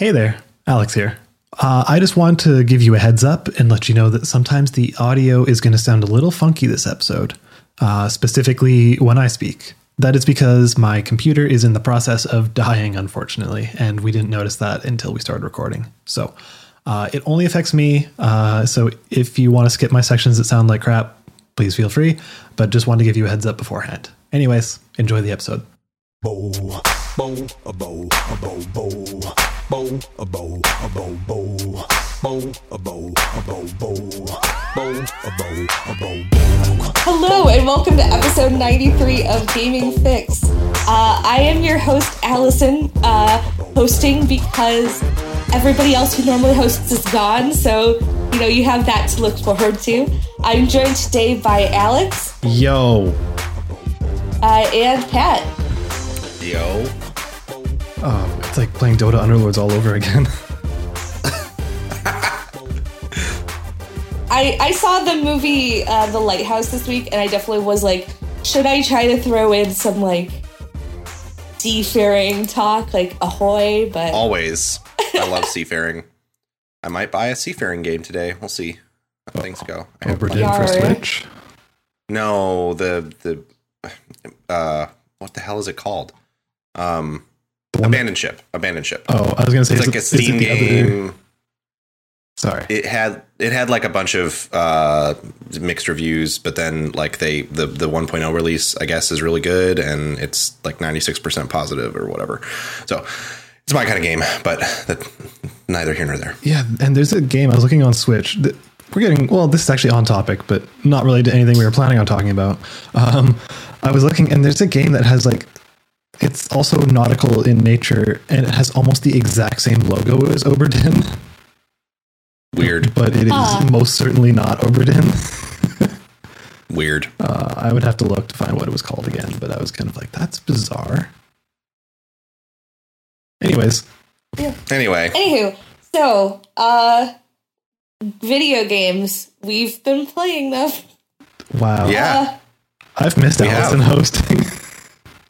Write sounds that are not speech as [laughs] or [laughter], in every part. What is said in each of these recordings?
Hey there, Alex here. Uh, I just want to give you a heads up and let you know that sometimes the audio is going to sound a little funky this episode, uh, specifically when I speak. That is because my computer is in the process of dying, unfortunately, and we didn't notice that until we started recording. So uh, it only affects me. Uh, so if you want to skip my sections that sound like crap, please feel free. But just wanted to give you a heads up beforehand. Anyways, enjoy the episode. bow, bow, a bow, a bow, bow, bow, a bow, a bow, bow, bow, a bow, a bow, bow, bow, a bow, a bow, bow. Hello and welcome to episode 93 of Gaming Fix. Uh, I am your host, Allison, uh, hosting because everybody else who normally hosts is gone, so you know you have that to look forward to. I'm joined today by Alex Yo. uh, and Pat. Yo. Oh, it's like playing Dota Underlords all over again. [laughs] I, I saw the movie uh, The Lighthouse this week, and I definitely was like, should I try to throw in some like seafaring talk, like ahoy? But Always. I love seafaring. I might buy a seafaring game today. We'll see how things go. I have Obra Dinn Yar. for Switch. no, the the uh what the hell is it called? Um The one- Abandoned Ship. Abandoned Ship. Oh, I was gonna say it's like a it Steam other- game. Sorry. It had it had like a bunch of uh mixed reviews, but then like they the the 1.0 release I guess is really good and it's like 96% positive or whatever. So it's my kind of game, but that neither here nor there. Yeah, and there's a game I was looking on Switch. That we're getting well. This is actually on topic, but not related to anything we were planning on talking about. Um, I was looking, and there's a game that has like it's also nautical in nature, and it has almost the exact same logo as Obra Dinn, Weird. but it is Ah. most certainly not Obra Dinn. Weird. Uh, I would have to look to find what it was called again, but I was kind of like, that's bizarre. Anyways, Yeah. Anyway, Anywho, so uh video games. We've been playing them. wow. yeah. I've missed We Allison have. hosting. [laughs]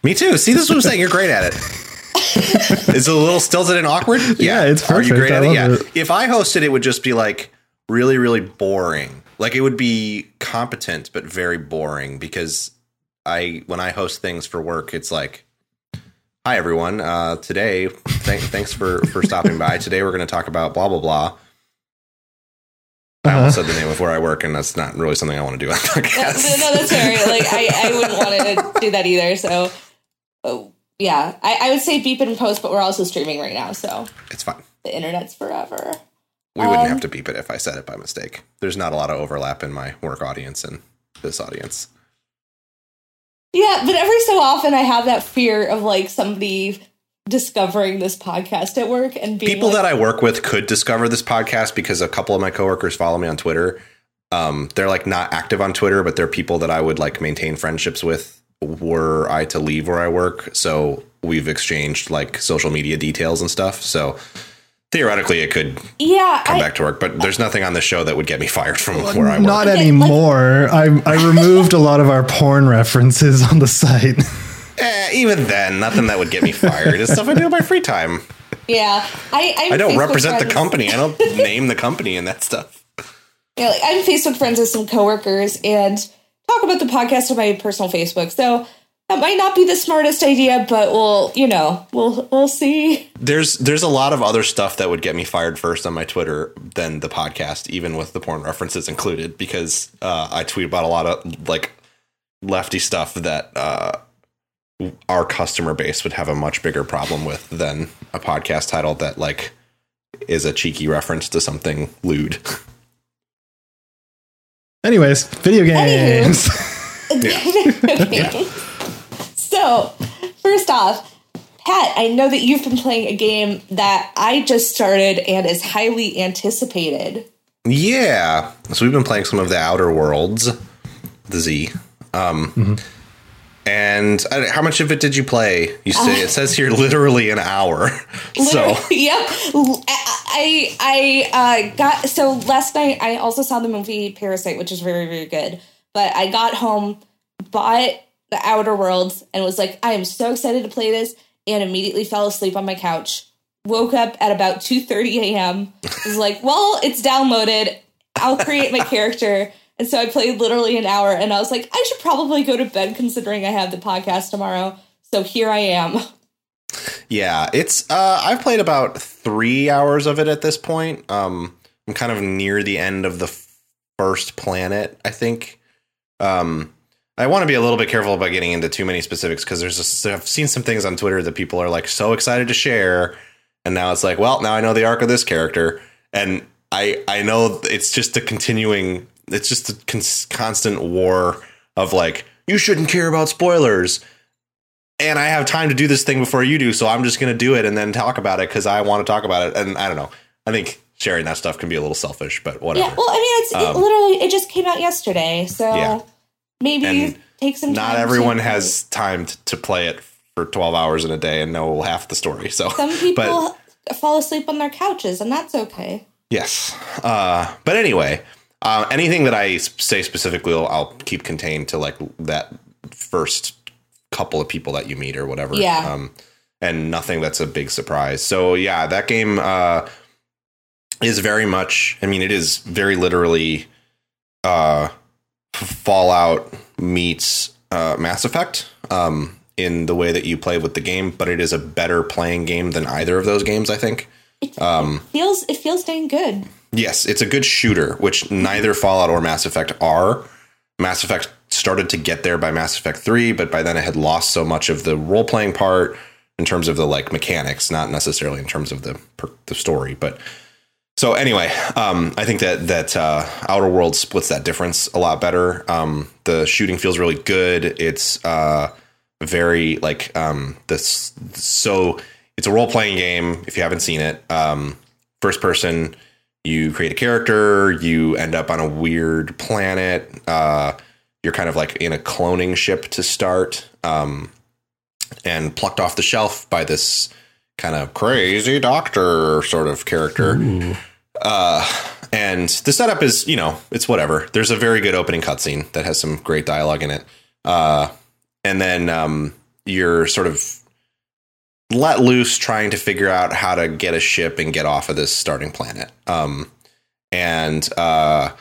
Me too. See, this is what I'm saying. You're great at it. [laughs] is it a little stilted and awkward? Yeah, it's Are you perfect. great I at it? Yeah. it. If I hosted, it would just be like really, really boring. Like it would be competent but very boring because I when I host things for work, it's like, "Hi everyone. Uh, today, th- thanks for for stopping by. [laughs] Today we're going to talk about blah blah blah." I Uh-huh. almost said the name of where I work, and that's not really something I want to do on the No, podcast. no, that's fair. Like I, I wouldn't want to do that either. So, oh, yeah, I, I would say beep it and post, but we're also streaming right now, so It's fine. the internet's forever. We wouldn't Um, have to beep it if I said it by mistake. There's not a lot of overlap in my work audience and this audience. Yeah, but every so often I have that fear of like somebody discovering this podcast at work and being People like, that I work with could discover this podcast because a couple of my coworkers follow me on Twitter. Um, they're like not active on Twitter, but they're people that I would like maintain friendships with were I to leave where I work. So we've exchanged like social media details and stuff. So theoretically, it could yeah, come I, back to work, but there's nothing on the show that would get me fired from where I work. Not Okay, anymore. I I [laughs] removed a lot of our porn references on the site. [laughs] Eh, even then, nothing that would get me fired. It's stuff I do in my free time. yeah, I I'm I don't Facebook represent the company. I don't [laughs] name the company and that stuff. Yeah, like I'm Facebook friends with some coworkers and talk about the podcast on my personal Facebook. So that might not be the smartest idea, but we'll, you know, we'll we'll see. There's there's a lot of other stuff that would get me fired first on my Twitter than the podcast, even with the porn references included, because uh, I tweet about a lot of like lefty stuff that uh, our customer base would have a much bigger problem with than a podcast title that like is a cheeky reference to something lewd. [laughs] Anyways, video games. [laughs] Okay. So, first off, Pat, I know that you've been playing a game that I just started and is highly anticipated. Yeah. So we've been playing some of the Outer Worlds, the Z. Um, And uh, how much of it did you play? You say it says here literally an hour. [laughs] So [laughs] yep. I I uh, got so last night I also saw the movie Parasite, which is very very good. But I got home, bought the Outer Worlds, and was like, I am so excited to play this, and immediately fell asleep on my couch woke up at about 2:30 a.m. Was like, well, it's downloaded. I'll create my [laughs] character. And so I played literally an hour and I was like, I should probably go to bed considering I have the podcast tomorrow. So here I am. [laughs] Yeah, it's uh I've played about 3 hours of it at this point. Um I'm kind of near the end of the first planet, I think. Um I want to be a little bit careful about getting into too many specifics because there's just, I've seen some things on Twitter that people are like so excited to share, and now it's like, well, now I know the arc of this character, and I I know it's just a continuing, it's just a cons- constant war of like you shouldn't care about spoilers, and I have time to do this thing before you do, so I'm just gonna do it and then talk about it because I want to talk about it, and I don't know, I think sharing that stuff can be a little selfish, but whatever. Yeah, well, I mean, it's it Um, literally it just came out yesterday, so Yeah. maybe And take some. not time everyone to- has time to, to play it for 12 hours in a day and know half the story so Some people but fall asleep on their couches, and that's okay. yes uh but anyway uh, anything I say specifically I'll, I'll keep contained to like that first couple of people that you meet or whatever Yeah. um and nothing that's a big surprise so yeah that game uh is very much i mean it is very literally uh fallout meets uh mass effect um in the way that you play with the game but it is a better playing game than either of those games i think Um, Feels it feels dang good. Yes, it's a good shooter, which neither Fallout or Mass Effect are. Mass Effect started to get there by Mass Effect 3, but by then it had lost so much of the role playing part in terms of the like mechanics, not necessarily in terms of the the story, but so anyway, um, I think that that uh, Outer World splits that difference a lot better. Um, the shooting feels really good. It's uh, very like um, this. So it's a role playing game. If you haven't seen it, um, first person. You create a character. You end up on a weird planet. Uh, you're kind of like in a cloning ship to start, um, and plucked off the shelf by this kind of crazy doctor sort of character. Uh, and the setup is, you know, it's whatever. There's a very good opening cutscene that has some great dialogue in it. Uh, and then um, you're sort of let loose trying to figure out how to get a ship and get off of this starting planet. Um, and uh,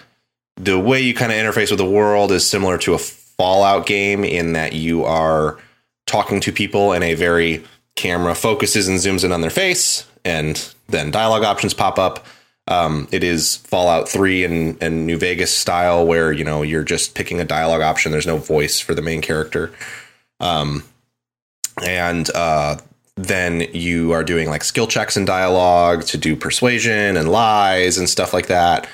the way you kind of interface with the world is similar to a Fallout game in that you are talking to people and a very camera focuses and zooms in on their face, and then dialogue options pop up. Um, it is Fallout 3 and, and New Vegas style, where you know you're just picking a dialogue option. There's no voice for the main character, um, and uh, then you are doing like skill checks and dialogue to do persuasion and lies and stuff like that.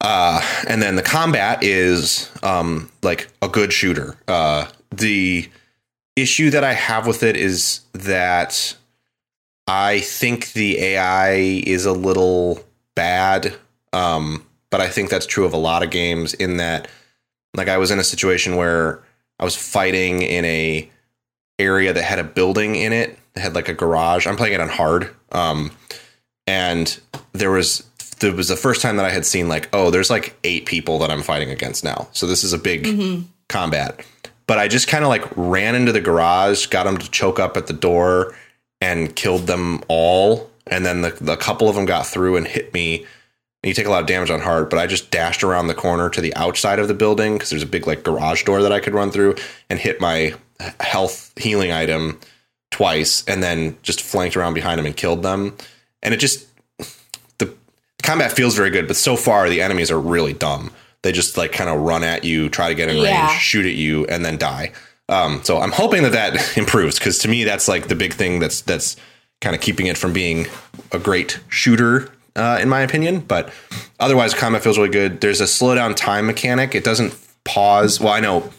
Uh, and then the combat is um, like a good shooter. Uh, the issue that I have with it is that I think the AI is a little bad. Um, but I think that's true of a lot of games in that like I was in a situation where I was fighting in a area that had a building in it had like a garage. I'm playing it on hard. Um, and there was there was the first time that I had seen like, oh, there's like eight people that I'm fighting against now. So this is a big combat. But I just kind of like ran into the garage, got them to choke up at the door, and killed them all. And then the, the couple of them got through and hit me. And you take a lot of damage on hard, but I just dashed around the corner to the outside of the building because there's a big like garage door that I could run through and hit my health healing item twice, and then just flanked around behind them and killed them. And it just the combat feels very good, but so far the enemies are really dumb. They just like kind of run at you, try to get in Yeah. range, shoot at you, and then die. Um, so I'm hoping that that [laughs] improves because to me that's like the big thing that's that's kind of keeping it from being a great shooter uh, in my opinion. But otherwise, combat feels really good. There's a slow down time mechanic. It doesn't pause. Well, I know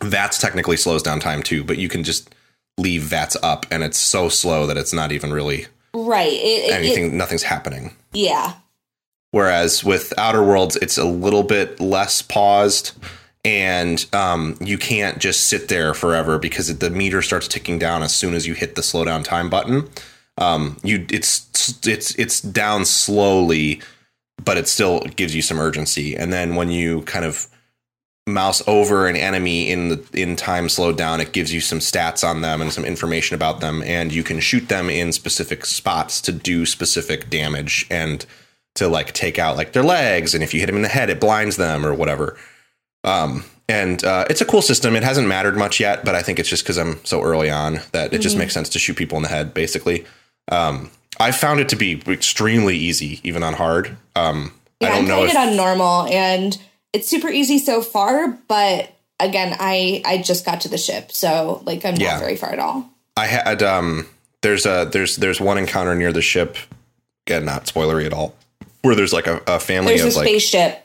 that's technically slows down time too, but you can just leave VATS up, and it's so slow that it's not even really Right. It, it- it- anything. nothing's happening. yeah. Whereas with Outer Worlds, it's a little bit less paused, and um, you can't just sit there forever because the meter starts ticking down as soon as you hit the slow down time button. Um, you it's it's it's down slowly, but it still gives you some urgency. And then when you kind of mouse over an enemy in the in time slowed down, it gives you some stats on them and some information about them, and you can shoot them in specific spots to do specific damage and to like take out like their legs. And if you hit them in the head, it blinds them or whatever. Um, and uh, it's a cool system. It hasn't mattered much yet, but I think it's just because I'm so early on that it just makes sense to shoot people in the head, basically. Um, I found it to be extremely easy, even on hard. Um, Yeah, I don't I'm know playing if it on normal, and it's super easy so far. But again, I I just got to the ship, so like I'm Yeah. not very far at all. I had um there's a there's there's one encounter near the ship, again not spoilery at all, where there's like a, a family There's a of like spaceship.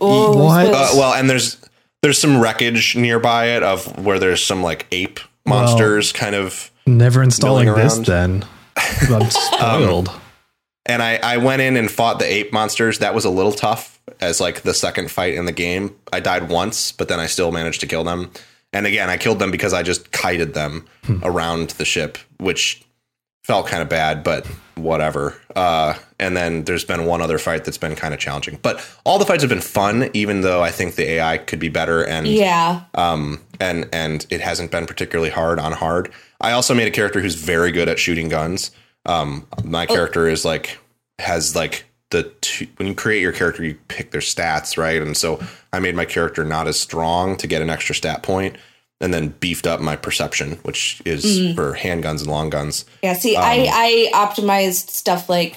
Oh, What? uh, well, and there's there's some wreckage nearby it of where there's some like ape monsters kind of Never installing this then. I'm [laughs] spoiled. and I, I went in and fought the ape monsters. That was a little tough as like the second fight in the game. I died once, but then I still managed to kill them. And again, I killed them because I just kited them around the ship, which felt kind of bad, but whatever. Uh, and then there's been one other fight that's been kind of challenging. But all the fights have been fun, even though I think the AI could be better. And yeah, um, and and it hasn't been particularly hard on hard. I also made a character who's very good at shooting guns. Um, my character is like has like the two, when you create your character, you pick their stats, right? And so I made my character not as strong to get an extra stat point, and then beefed up my perception, which is for handguns and long guns. yeah. See, Um, I I optimized stuff like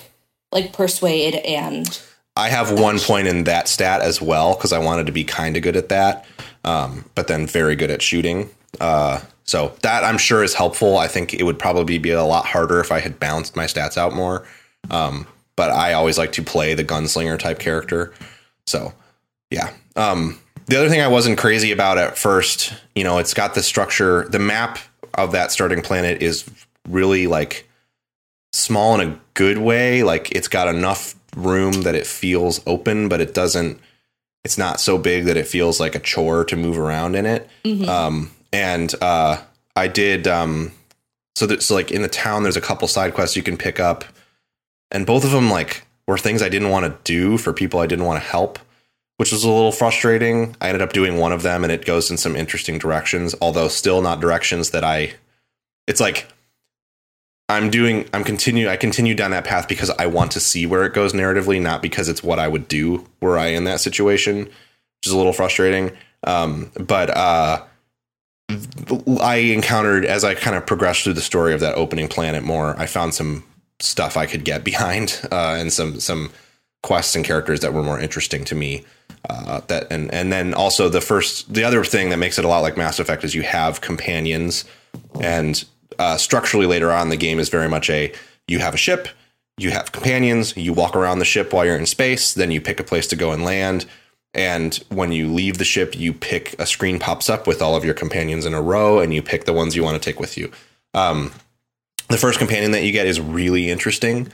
like persuade and I have one point in that stat as well because I wanted to be kind of good at that, um, but then very good at shooting. Uh, so that I'm sure is helpful. I think it would probably be a lot harder if I had balanced my stats out more. Um, but I always like to play the gunslinger type character. So yeah. Um, the other thing I wasn't crazy about at first, you know, it's got the structure. The map of that starting planet is really like small in a good way. Like it's got enough room that it feels open, but it doesn't. It's not so big that it feels like a chore to move around in it. Um, and uh, I did. Um, so that's like in the town. There's a couple side quests you can pick up, and both of them like were things I didn't want to do for people I didn't want to help, which was a little frustrating. I ended up doing one of them, and it goes in some interesting directions, although still not directions that I. It's like I'm doing I'm continue I continue down that path because I want to see where it goes narratively, not because it's what I would do were I in that situation, which is a little frustrating. Um, but uh, I encountered as I kind of progressed through the story of that opening planet more, I found some stuff I could get [laughs] behind uh, and some some quests and characters that were more interesting to me. Uh, that and and then also the first the other thing that makes it a lot like Mass Effect is you have companions and uh, structurally later on the game is very much a you have a ship you have companions you walk around the ship while you're in space then you pick a place to go and land and when you leave the ship you pick a screen pops up with all of your companions in a row and you pick the ones you want to take with you um, the first companion that you get is really interesting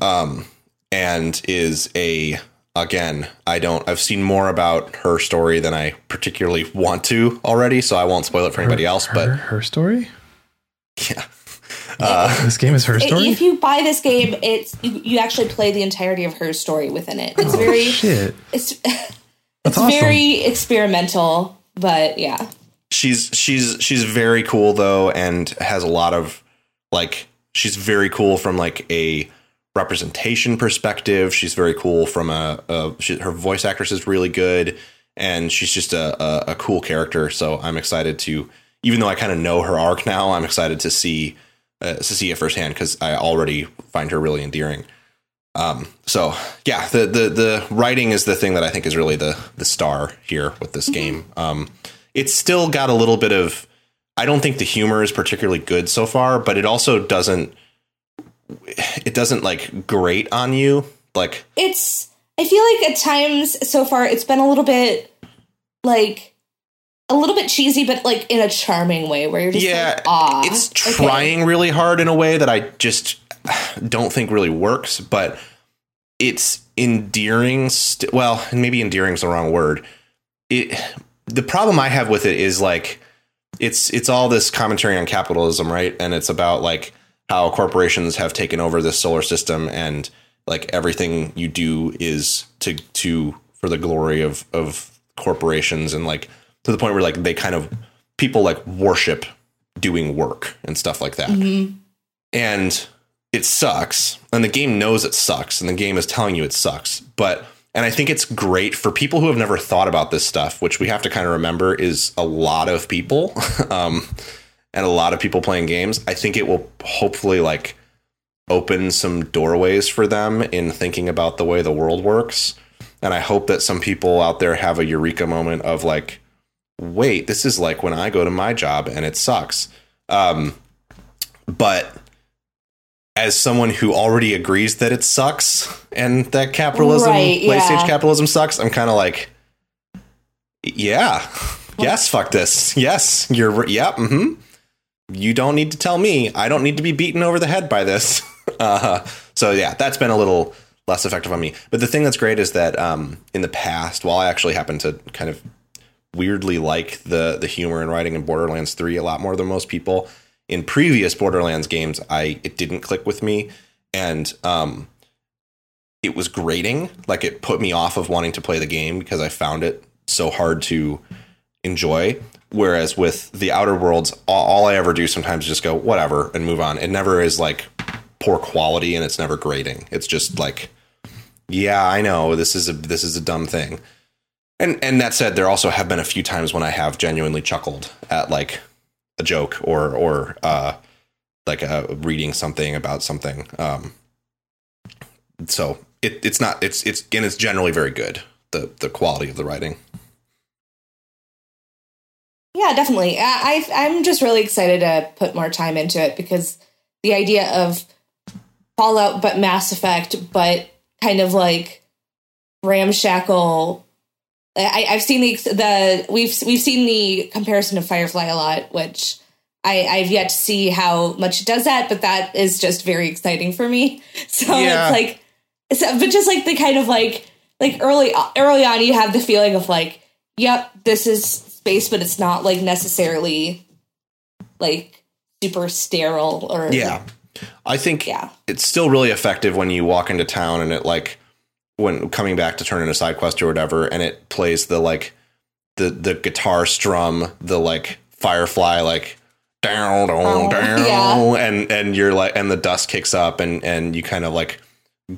um, and is a again i don't i've seen more about her story than i particularly want to already so i won't spoil it for anybody else her, but her story. yeah This game is her story. if you buy this game, it's you, you actually play the entirety of her story within it. It's very Shit. it's [laughs] That's it's awesome. very experimental, but yeah. she's she's she's very cool though and has a lot of like she's very cool from like a representation perspective she's very cool from a, a she, her voice actress is really good and she's just a, a, a cool character so i'm excited to even though i kind of know her arc now i'm excited to see uh, to see it firsthand because i already find her really endearing um, so yeah, the, the the writing is the thing that I think is really the the star here with this game. Um, it's still got a little bit of. I don't think the humor is particularly good so far, but it also doesn't. It doesn't like grate on you. Like It's I feel like at times so far it's been a little bit like a little bit cheesy, but like in a charming way where you're just yeah, like, ah, it's okay." trying really hard in a way that I just don't think really works, but it's endearing. St- well, maybe endearing is the wrong word. It the problem I have with it is like it's it's all this commentary on capitalism, right? And it's about like how corporations have taken over this solar system and like everything you do is to to for the glory of of corporations and like to the point where like they kind of people like worship doing work and stuff like that. Mm-hmm. And it sucks. And the game knows it sucks. And the game is telling you it sucks. But, and I think it's great for people who have never thought about this stuff, which we have to kind of remember is a lot of people [laughs] um, and a lot of people playing games. I think it will hopefully like open some doorways for them in thinking about the way the world works. And I hope that some people out there have a eureka moment of like, wait, this is like when I go to my job and it sucks. Um, but as someone who already agrees that it sucks and that capitalism, Right, late stage capitalism sucks, I'm kind of like, yeah, yes, fuck this. Yes, you're, yeah, mm-hmm. You don't need to tell me. I don't need to be beaten over the head by this. [laughs] Uh, so yeah, that's been a little less effective on me. But the thing that's great is that um, in the past, while I actually happen to kind of weirdly like the the humor and writing in Borderlands 3 a lot more than most people. In previous Borderlands games, I it didn't click with me and um it was grating, like it put me off of wanting to play the game because I found it so hard to enjoy. Whereas with the Outer Worlds, all, all I ever do sometimes is just go whatever and move on. It never is like poor quality and it's never grating. It's just like yeah, I know this is a this is a dumb thing. And and that said, there also have been a few times when I have genuinely chuckled at like a joke or or uh, like uh, reading something about something. Um, so it, it's not it's it's and it's generally very good the the quality of the writing. Yeah, definitely. I I'm just really excited to put more time into it because the idea of Fallout but Mass Effect, but kind of like ramshackle. Uh, I, I've seen the the we've we've seen the comparison of Firefly a lot, which I, I've yet to see how much it does that, but that is just very exciting for me. [laughs] So Yeah. it's like, so, but just like the kind of like like early early on, you have the feeling of like, yep, this is space, but it's not like necessarily like super sterile or Yeah. I think Yeah. it's still really effective when you walk into town and it like when coming back to turn in a side quest or whatever and it plays the like the the guitar strum, the like firefly like down down Oh, down yeah. and and you're like and the dust kicks up and and you kind of like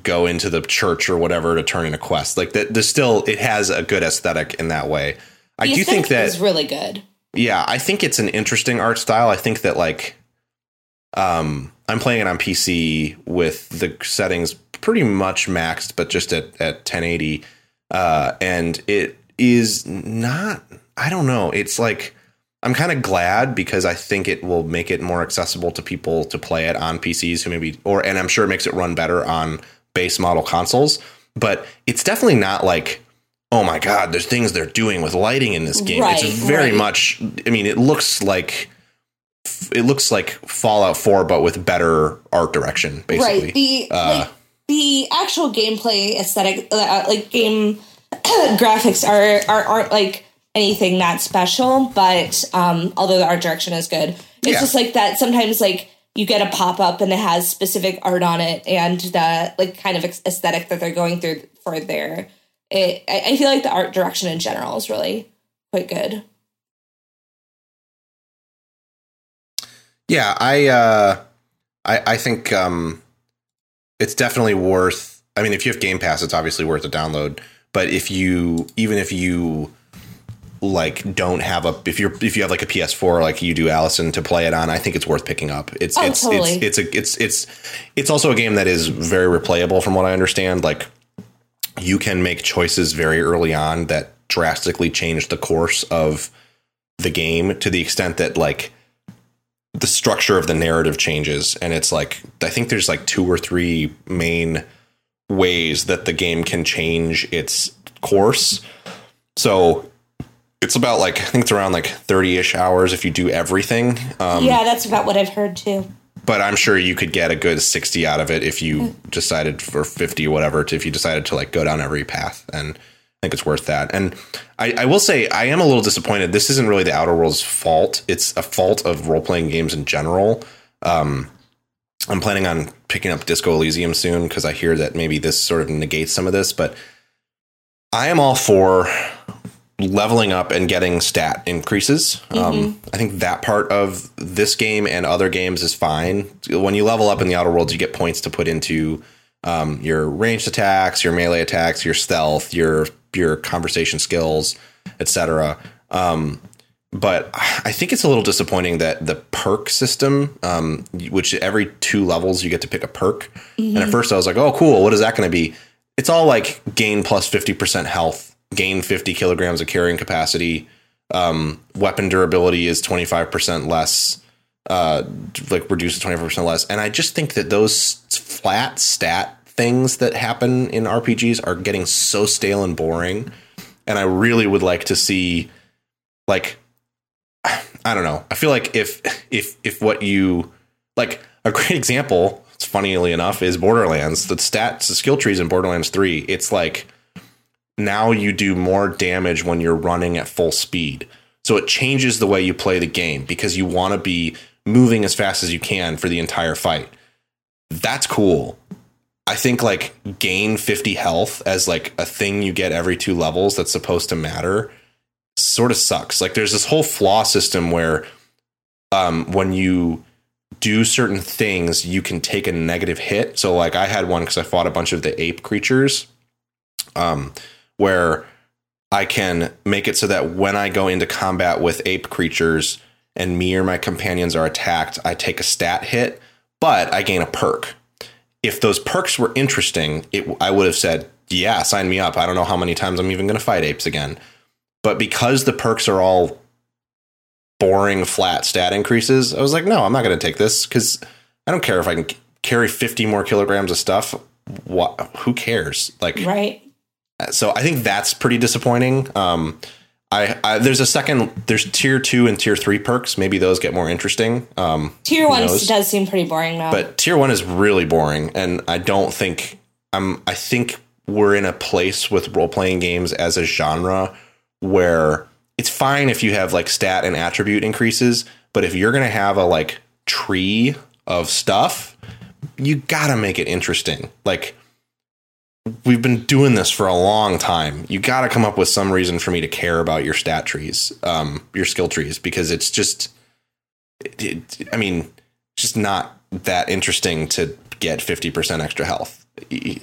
go into the church or whatever to turn in a quest. Like that there's still it has a good aesthetic in that way. I The do think that is really good. yeah, I think it's an interesting art style. I think that like um I'm playing it on PC with the settings pretty much maxed, but just at, at 1080. Uh and it is not I don't know. It's like I'm kind of glad because I think it will make it more accessible to people to play it on PCs who maybe or and I'm sure it makes it run better on base model consoles. But it's definitely not like, oh my god, there's things they're doing with lighting in this game. it's very right. much. I mean, it looks like it looks like Fallout 4, but with better art direction, basically. Right. The Uh, like the actual gameplay aesthetic, uh, like game [coughs] graphics, are, are aren't like anything that special. But um, although the art direction is good, it's Yeah. just like that. Sometimes like you get a pop up and it has specific art on it and the like kind of aesthetic that they're going through for there. It, I, I feel like the art direction in general is really quite good. Yeah, I uh I I think um it's definitely worth I mean if you have Game Pass it's obviously worth a download, but if you even if you like don't have a if you're if you have like a PS4 like you do Allison to play it on, I think it's worth picking up. It's Oh, it's totally. it's it's a it's it's it's also a game that is very replayable from what I understand. Like you can make choices very early on that drastically change the course of the game to the extent that like the structure of the narrative changes and it's like i think there's like two or three main ways that the game can change its course. So it's about like i think it's around like 30ish hours if you do everything. Um, yeah, that's about what I've heard too. but i'm sure you could get a good 60 out of it if you decided for 50 or whatever to, if you decided to like go down every path. And think it's worth that. And I, I will say i am a little disappointed. This isn't really the outer worlds fault. It's a fault of role-playing games in general. Um, i'm planning on picking up disco elysium soon because i hear that maybe this sort of negates some of this but i am all for leveling up and getting stat increases. Um, I think that part of this game and other games is fine. When you level up in the Outer Worlds, you get points to put into um, your ranged attacks, your melee attacks, your stealth, your your conversation skills, etc. Um, but I think it's a little disappointing that the perk system, um, which every two levels you get to pick a perk, and at first I was like, "Oh, cool! What is that going to be?" It's all like gain plus plus fifty percent health, gain fifty kilograms of carrying capacity, um, weapon durability is twenty five percent less, uh, like twenty five percent less, and I just think that those flat stat things that happen in RPGs are getting so stale and boring, and I really would like to see like [sighs] I don't know. I feel like if if if what you like a great [laughs] example, it's funnily enough, is Borderlands. The stats, the skill trees in Borderlands Three. It's like now you do more damage when you're running at full speed. So it changes the way you play the game because you want to be moving as fast as you can for the entire fight. That's cool. I think like gain 50 health as like a thing you get every two levels that's supposed to matter sort of sucks. Like there's this whole flaw system where um when you do certain things you can take a negative hit. So like I had one cuz I fought a bunch of the ape creatures um where I can make it so that when I go into combat with ape creatures and me or my companions are attacked, I take a stat hit, but I gain a perk. If those perks were interesting, it, I would have said, "Yeah, sign me up." I don't know how many times I'm even going to fight apes again. But because the perks are all boring flat stat increases, I was like, "No, I'm not going to take this cuz I don't care if I can carry 50 more kilograms of stuff. What who cares?" Like Right. so I think that's pretty disappointing. Um, I, I there's a second there's tier two and tier three perks. Maybe those get more interesting. Um, Tier one knows? does seem pretty boring now. but tier one is really boring, and I don't think I'm. I think we're in a place with role playing games as a genre where it's fine if you have like stat and attribute increases, but if you're gonna have a like tree of stuff, you gotta make it interesting. Like we've been doing this for a long time. You got to come up with some reason for me to care about your stat trees, um, your skill trees, because it's just, it, it- I mean, just not that interesting to get 50% extra health. Eh,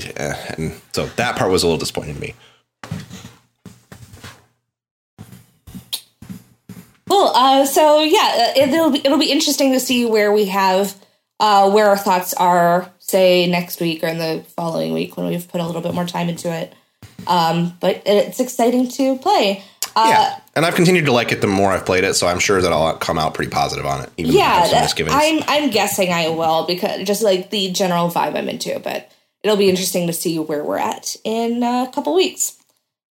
And so that part was a little disappointing to me. Cool. Uh, so yeah, uh, it'll be, it'll be interesting to see where we have uh, where our thoughts are, say next week or in the following week when we've put a little bit more time into it. Um, but it's exciting to play. Uh, yeah. And I've continued to like it the more I've played it, so I'm sure that I'll come out pretty positive on it. Even yeah, I'm I'm guessing I will because just like the general vibe I'm into, but it'll be interesting to see where we're at in a couple weeks.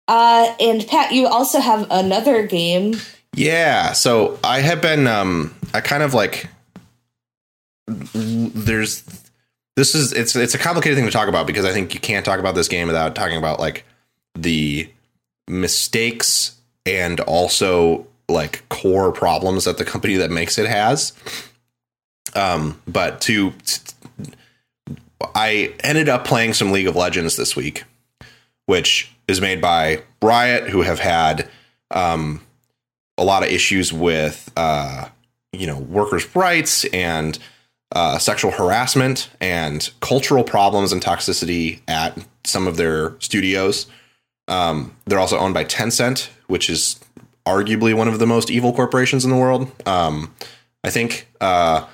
Uh, and Pat, you also have another game. Yeah, so I have been um I kind of like there's this is it's it's a complicated thing to talk about because I think you can't talk about this game without talking about like the mistakes and also like core problems that the company that makes it has. Um but to I ended up playing some League of Legends this week, which is made by Riot who have had um a lot of issues with uh, you know workers' rights and uh, sexual harassment and cultural problems and toxicity at some of their studios. Um, they're also owned by Tencent, which is arguably one of the most evil corporations in the world. Um, I think, uh,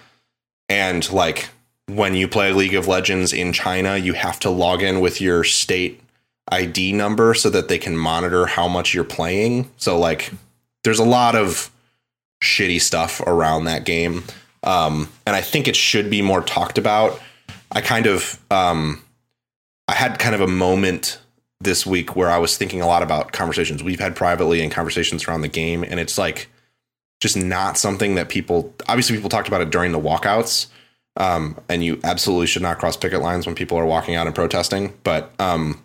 and like when you play League of Legends in China, you have to log in with your state ID number so that they can monitor how much you're playing. So like there's a lot of shitty stuff around that game. Um, and I think it should be more talked about. I kind of um, I had kind of a moment this week where I was thinking a lot about conversations we've had privately and conversations around the game, and it's like just not something that people obviously people talked about it during the walkouts. Um, and you absolutely should not cross picket lines when people are walking out and protesting. But um,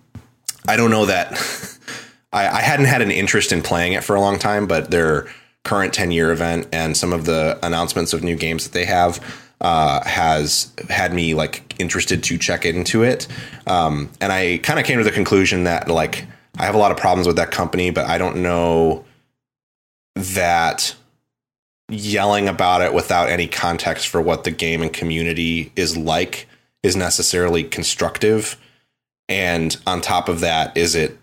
I don't know that [laughs] I, I hadn't had an interest in playing it for a long time, but their current 10 year event and some of the announcements of new games that they have uh, has had me like interested to check into it. Um, and I kind of came to the conclusion that like I have a lot of problems with that company, but I don't know that yelling about it without any context for what the game and community is like is necessarily constructive. And on top of that, is it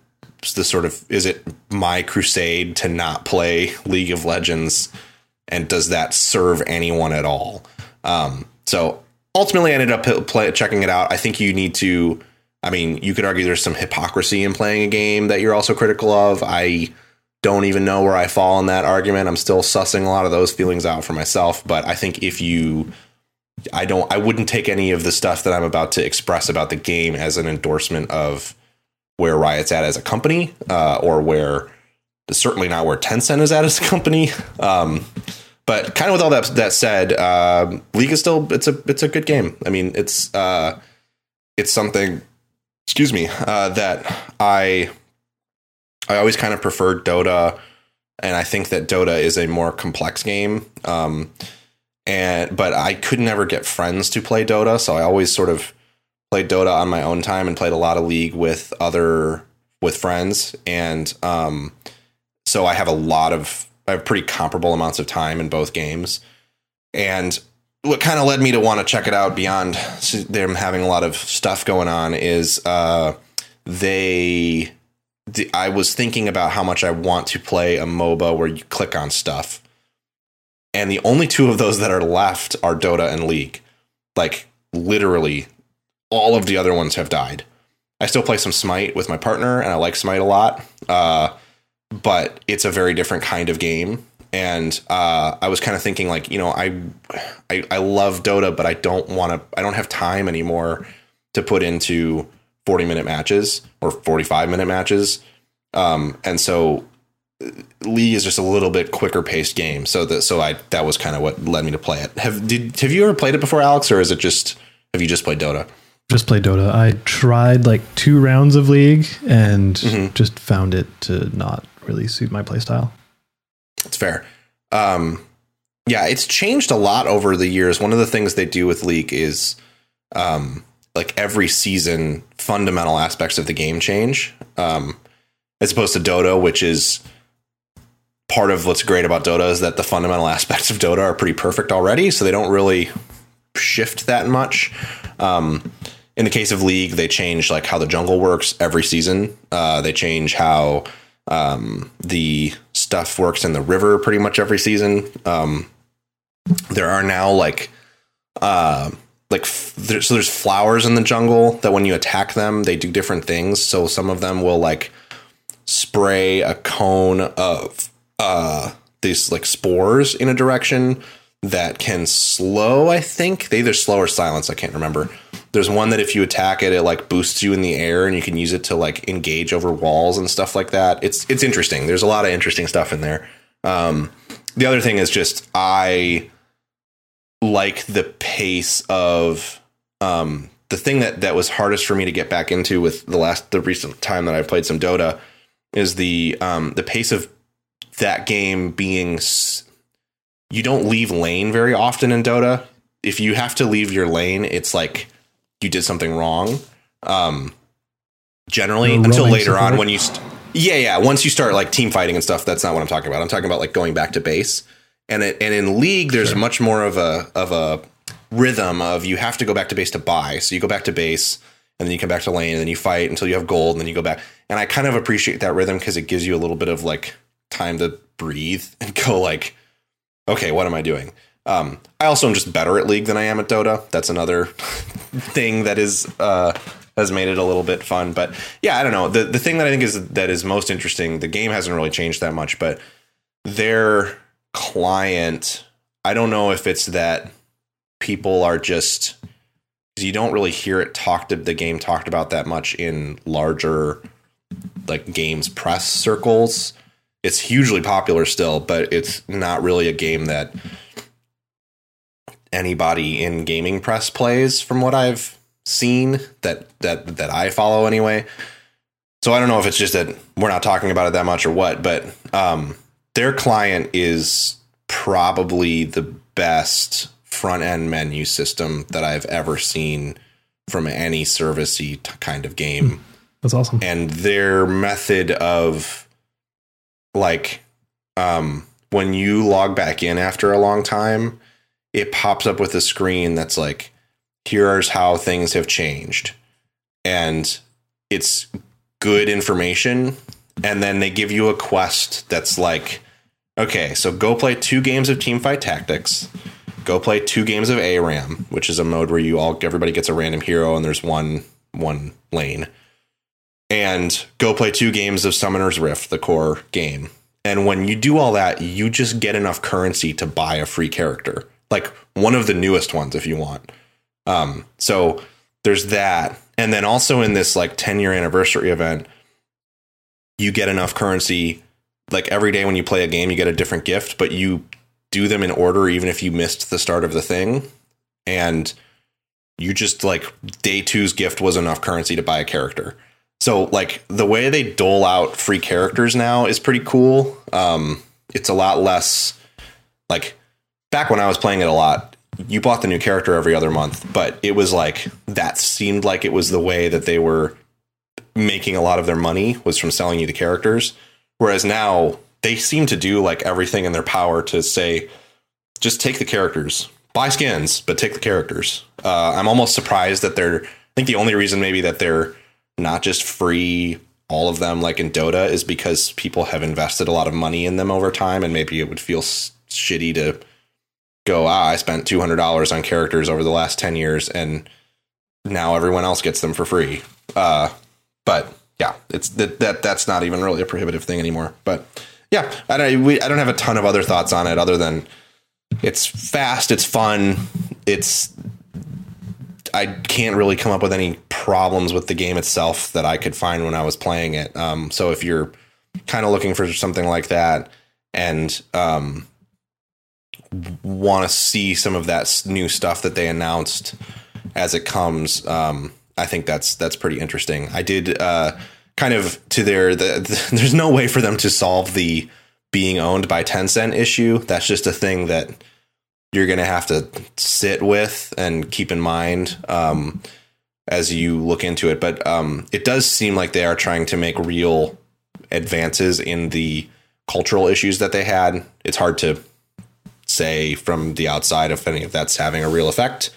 the sort of is it my crusade to not play League of Legends? And does that serve anyone at all? Um, so ultimately, I ended up play, checking it out. I think you need to. I mean, you could argue there's some hypocrisy in playing a game that you're also critical of. I don't even know where I fall in that argument. I'm still sussing a lot of those feelings out for myself. But I think if you, I don't, I wouldn't take any of the stuff that I'm about to express about the game as an endorsement of where Riot's at as a company, uh, or where certainly not where Tencent is at as a company. Um, but kind of with all that that said, uh, League is still it's a it's a good game. I mean, it's uh, it's something. Excuse me, uh, that I I always kind of preferred Dota, and I think that Dota is a more complex game. Um, and but I could never get friends to play Dota, so I always sort of played Dota on my own time and played a lot of League with other with friends, and um, so I have a lot of I have pretty comparable amounts of time in both games, and what kind of led me to want to check it out beyond them having a lot of stuff going on is uh, they the, I was thinking about how much I want to play a MOBA where you click on stuff. And the only two of those that are left are Dota and League. Like literally all of the other ones have died. I still play some Smite with my partner and I like Smite a lot. Uh, but it's a very different kind of game. And uh, I was kind of thinking like, you know, I, I I love Dota, but I don't want to I don't have time anymore to put into 40 minute matches or 45 minute matches. Um, and so League is just a little bit quicker paced game. So that, so I, that was kind of what led me to play it. Have, did, have you ever played it before, Alex, or is it just, have you just played Dota? Just played Dota. I tried like two rounds of League and mm-hmm. just found it to not really suit my playstyle. It's fair. Um, yeah, it's changed a lot over the years. One of the things they do with League is, um, like every season fundamental aspects of the game change um, as opposed to dota which is part of what's great about dota is that the fundamental [laughs] aspects of dota are pretty perfect already so they don't really shift that much um, in the case of league they change like how the jungle works every season. Uh, they change how um, the stuff works in the river pretty much every season. Um, there are now like uh, like there, so there's flowers in the jungle that when you attack them they do different things. So some of them will like spray a cone of uh these like spores in a direction that can slow i think. They either slow or silence i can't remember there's one that if you attack it it like boosts you in the air and you can use it to like engage over walls and stuff like that. It's it's interesting. There's a lot of interesting stuff in there. Um the other thing is just i like the pace of um, the thing that that was hardest for me to get back into with the last the recent time that I played some Dota is the um, the pace of that game being you don't leave lane very often in Dota. If you have to leave your lane, it's like you did something wrong. Um, generally, until later support. on when you st- yeah yeah once you start like team fighting and stuff, that's not what I'm talking about. I'm talking about like going back to base and it, and in league there's sure. much more of a of a rhythm of you have to go back to base to buy. So you go back to base and then you come back to lane and then you fight until you have gold and then you go back. And I kind of appreciate that rhythm because it gives you a little bit of like time to breathe [laughs] and go like, okay, what am I doing? Um, I also am just better at League than I am at Dota. That's another [laughs] thing that is uh, has made it a little bit fun. But yeah, I don't know. The the thing that I think is that is most interesting. The game hasn't really changed that much, but their client, I don't know if it's that people are just you don't really hear it talked the game talked about that much in larger like games press circles. It's hugely popular still, but it's not really a game that anybody in gaming press plays from what I've seen that that that I follow anyway. So I don't know if it's just that we're not talking about it that much or what, but um their client is probably the best front end menu system that I've ever seen from any servicey kind of game. That's awesome. and their method of like um when you log back in after a long time it pops up with a screen that's like here's how things have changed. And it's good information. And then they give you a quest that's like okay so go play two games of teamfight tactics. Go play two games of aram which is a mode where you all everybody gets a random hero and there's one one lane. And go play two games of Summoner's Rift, the core game. And when you do all that, you just get enough currency to buy a free character, like one of the newest ones if you want. Um, so there's that. And then also in this like 10 year anniversary event, you get enough currency. Like every day when you play a game, you get a different gift, but you do them in order, even if you missed the start of the thing. And you just like day two's gift was enough currency to buy a character. So like the way they dole out free characters now is pretty cool. Um, it's a lot less like back when I was playing it a lot. You bought the new character every other month, but it was like that seemed like it was the way that they were making a lot of their money was from selling you the characters. Whereas now they seem to do like everything in their power to say, just take the characters, buy skins, but take the characters. Uh, I'm almost surprised that they're. I think the only reason maybe that they're not just free all of them like in Dota is because people have invested a lot of money in them over time, and maybe it would feel s- shitty to go, ah, I spent two hundred dollars on characters over the last ten years, and now everyone else gets them for free. Uh, but yeah, it's that that that's not even really a prohibitive thing anymore. But yeah, I don't we, I don't have a ton of other thoughts on it other than it's fast, it's fun, it's I can't really come up with any problems with the game itself that I could find when I was playing it. Um, so if you're kind of looking for something like that and um, want to see some of that new stuff that they announced as it comes, um, I think that's that's pretty interesting. I did uh, kind of to their the, the, [laughs] there's no way for them to solve the being owned by Tencent issue. That's just a thing that you're going to have to sit with and keep in mind um, as you look into it. But um, it does seem like they are trying to make real advances in the cultural issues that they had. It's hard to say from the outside if any of that's having a real effect.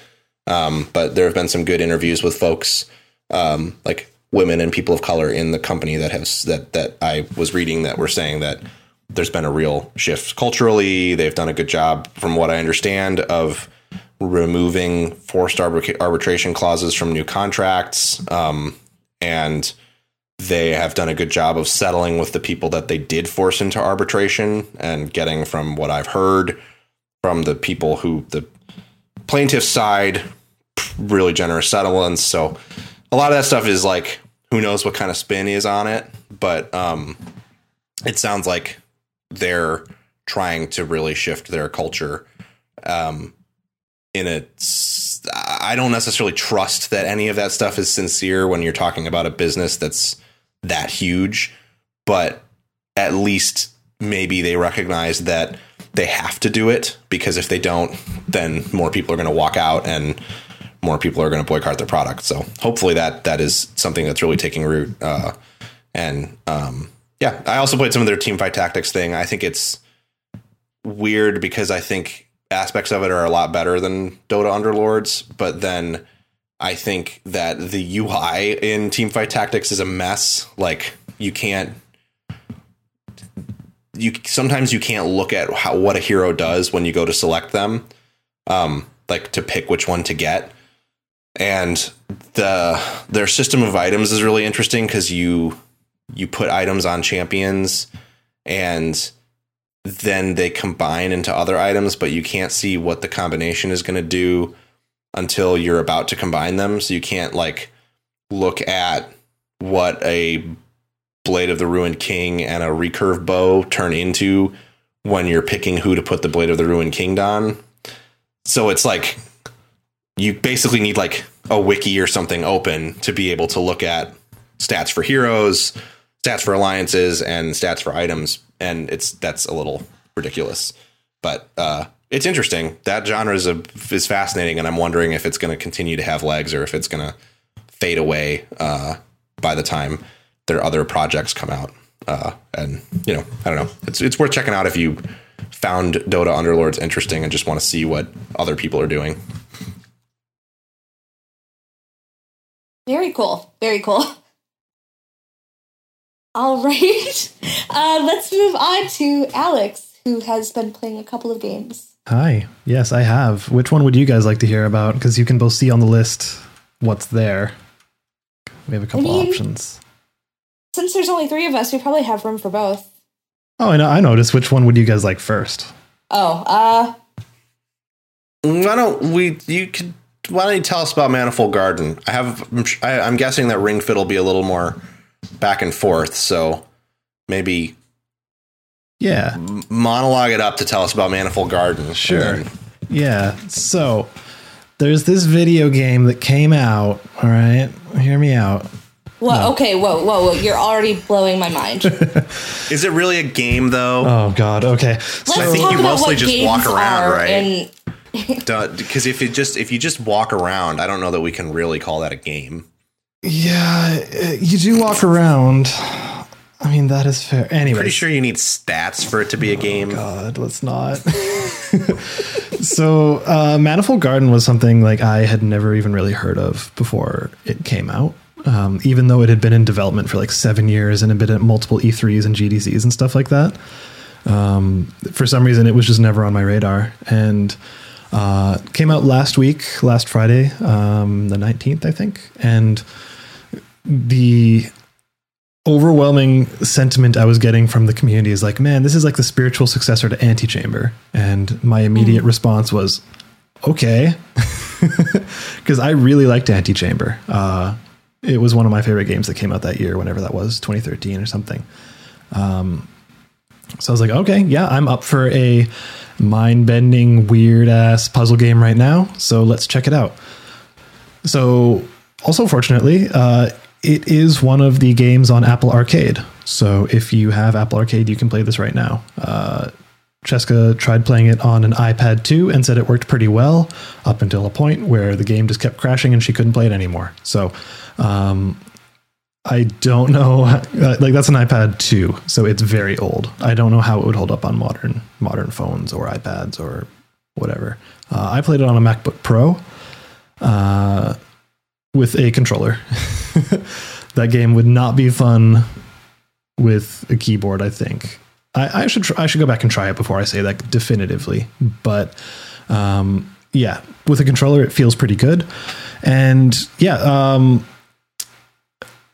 Um, but there have been some good interviews with folks um, like women and people of color in the company that has that that I was reading that were saying that there's been a real shift culturally. They've done a good job, from what I understand, of removing forced arbitra- arbitration clauses from new contracts, um, and they have done a good job of settling with the people that they did force into arbitration and getting, from what I've heard, from the people who the plaintiff side really generous settlements. So a lot of that stuff is like who knows what kind of spin is on it, but um, it sounds like they're trying to really shift their culture um, in a I don't necessarily trust that any of that stuff is sincere when you're talking about a business that's that huge, but at least maybe they recognize that they have to do it because if they don't, then more people are going to walk out and more people are going to boycott their product. So hopefully that that is something that's really taking root. Uh, and um, yeah, I also played some of their team fight tactics thing. I think it's weird because I think aspects of it are a lot better than Dota Underlords, but then I think that the UI in team fight Tactics is a mess. Like you can't you sometimes you can't look at how what a hero does when you go to select them. Um like to pick which one to get. And the their system of items is really interesting cuz you you put items on champions and then they combine into other items, but you can't see what the combination is going to do until you're about to combine them. So you can't like look at what a Blade of the Ruined King and a recurve bow turn into when you're picking who to put the Blade of the Ruined King on. So it's like you basically need like a wiki or something open to be able to look at stats for heroes, stats for alliances, and stats for items. And it's that's a little ridiculous, but uh, it's interesting. That genre is a, is fascinating, and I'm wondering if it's going to continue to have legs or if it's going to fade away uh, by the time their other projects come out. Uh, and you know, I don't know. It's it's worth checking out if you found Dota Underlords interesting and just want to see what other people are doing. Very cool. Very cool. All right. [laughs] Uh, let's move on to Alex, who has been playing a couple of games. Hi. Yes, I have. Which one would you guys like to hear about? Because you can both see on the list what's there. We have a couple mean- options. Since there's only three of us, we probably have room for both. Oh, I know. I noticed. Which one would you guys like first? Oh, uh, Why don't we? You could. Why don't you tell us about Manifold Garden? I have. I'm, I, I'm guessing that Ring Fit will be a little more back and forth. So maybe Yeah. monologue it up to tell us about Manifold Garden. Sure. then- Yeah. So there's this video game that came out. All right. Hear me out. Whoa, okay, whoa, whoa, whoa, you're already blowing my mind. [laughs] Is it really a game though? Oh, God. Okay. So I think talk you about mostly what just games walk around, are right? And [laughs] Because if you just if you just walk around, I don't know that we can really call that a game. Yeah. uh, You do walk around. I mean, that is fair. Anyway. Pretty sure you need stats for it to be a game. God, let's not. [laughs] so, uh, Manifold Garden was something like I had never even really heard of before it came out. Um, even though it had been in development for like seven years and had been at multiple E3s and GDCs and stuff like that. Um, for some reason, it was just never on my radar. And uh, came out last week, last Friday, um, the 19th, I think. And the overwhelming sentiment I was getting from the community is like, man, this is like the spiritual successor to Antichamber. And my immediate response was, okay. [laughs] Because I really liked Antichamber. Uh, it was one of my favorite games that came out that year, whenever that was, 2013 or something. Um, so I was like, okay, yeah, I'm up for a mind bending, weird ass puzzle game right now. So let's check it out. So, also fortunately, uh, it is one of the games on Apple Arcade. So, if you have Apple Arcade, you can play this right now. Uh, Cheska tried playing it on an iPad 2 and said it worked pretty well up until a point where the game just kept crashing and she couldn't play it anymore. So, um, I don't know. [laughs] Like that's an iPad 2, so it's very old. I don't know how it would hold up on modern modern phones or iPads or whatever. Uh, I played it on a MacBook Pro uh, with a controller. [laughs] that game would not be fun with a keyboard. I think I, I should tr- I should go back and try it before I say that definitively. But um, yeah, with a controller, it feels pretty good. And yeah, um,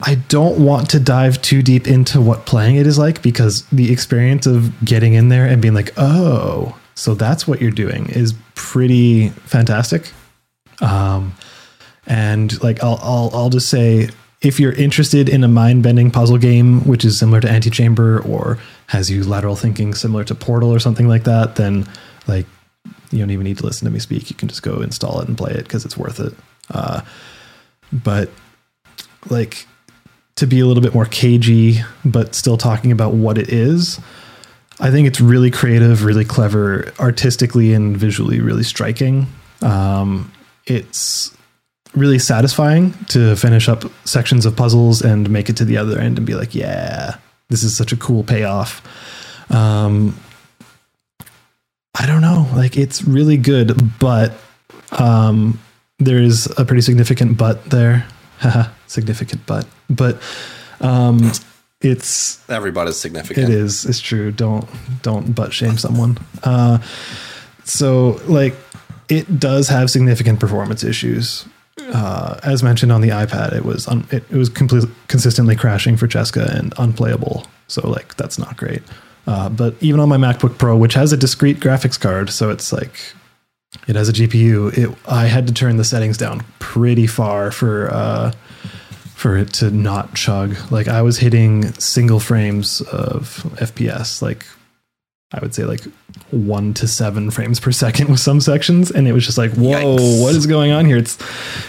I don't want to dive too deep into what playing it is like because the experience of getting in there and being like, oh, so that's what you're doing is pretty fantastic. Um, and like I'll I'll I'll just say if you're interested in a mind bending puzzle game which is similar to Antichamber or has you lateral thinking similar to Portal or something like that, then like you don't even need to listen to me speak. You can just go install it and play it because it's worth it. Uh, but like to be a little bit more cagey, but still talking about what it is. I think it's really creative, really clever, artistically and visually really striking. Um, it's really satisfying to finish up sections of puzzles and make it to the other end and be like, yeah, this is such a cool payoff. Um, I don't know, like it's really good, but um, there is a pretty significant but there. Haha, [laughs] significant but. But um, it's Everybody's significant. it is. It's true. Don't don't butt shame someone. Uh, so like it does have significant performance issues. Uh, as mentioned on the iPad, it was un- it, it was completely consistently crashing for Cheska and unplayable. So like that's not great. Uh, but even on my MacBook Pro, which has a discrete graphics card, so it's like it has a GPU. It I had to turn the settings down pretty far for uh, for it to not chug. Like I was hitting single frames of FPS, like I would say like one to seven frames per second with some sections, and it was just like, whoa, Yikes. what is going on here? It's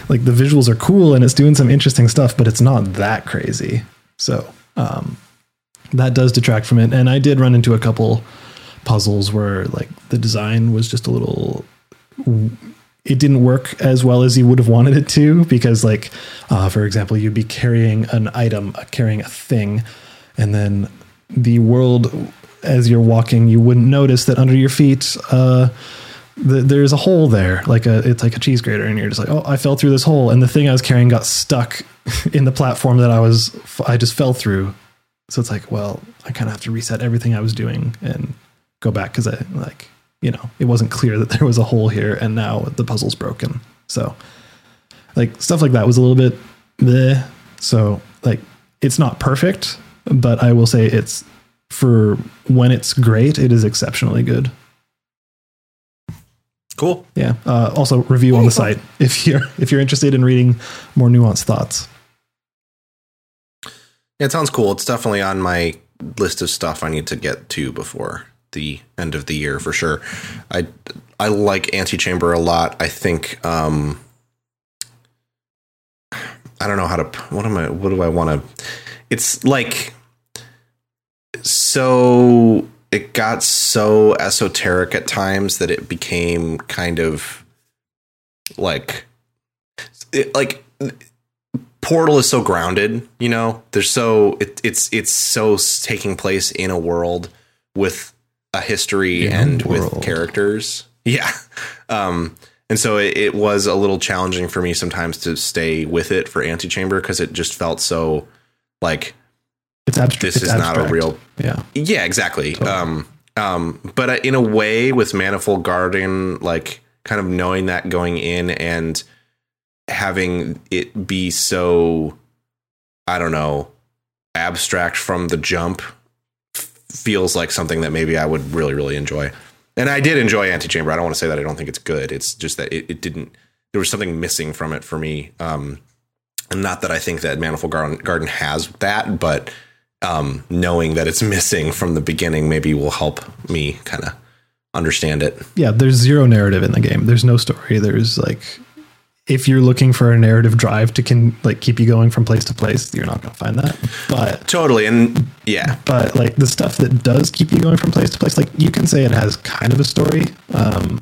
like the visuals are cool and it's doing some interesting stuff, but it's not that crazy. So um, that does detract from it. And I did run into a couple puzzles where like the design was just a little it didn't work as well as you would have wanted it to because like uh, for example you'd be carrying an item uh, carrying a thing and then the world as you're walking you wouldn't notice that under your feet uh, the, there's a hole there like a it's like a cheese grater and you're just like oh i fell through this hole and the thing i was carrying got stuck [laughs] in the platform that i was i just fell through. So it's like well i kind of have to reset everything i was doing and go back because i like you know it wasn't clear that [laughs] there was a hole here and now the puzzle's broken so like stuff like that was a little bit bleh. so like it's not perfect but i will say it's for when it's great it is exceptionally good Cool. yeah uh, also review on the site [laughs] if you're if you're interested in reading more nuanced thoughts Yeah, it sounds cool. It's definitely on my list of stuff I need to get to before the end of the year for sure. I I like Antichamber a lot. I think um I don't know how to what am I what do I want to It's like so it got so esoteric at times that it became kind of like it, like Portal is so grounded, you know. There's so it, it's it's so taking place in a world with a history In and with characters. [laughs] Yeah, um, and so it, it was a little challenging for me sometimes to stay with it for Antichamber because it just felt so like it's abstract this it's is not a real yeah. Yeah, exactly. Um, um, but uh, in a way, with Manifold Garden, like kind of knowing that going in and having it be so, I don't know, abstract from the jump, feels like something that maybe I would really, really enjoy. And I did enjoy Antichamber. I don't want to say that I don't think it's good. It's just that it, it didn't. There was something missing from it for me. Um, and not that I think that Manifold Garden, Garden has that, but um, knowing that it's [laughs] missing from the beginning maybe will help me kind of understand it. yeah there's zero narrative in the game there's no story there's like if you're looking for a narrative drive to can like keep you going from place to place you're not going to find that but Totally. And yeah, but like the stuff that does keep you going from place to place like you can say it has kind of a story um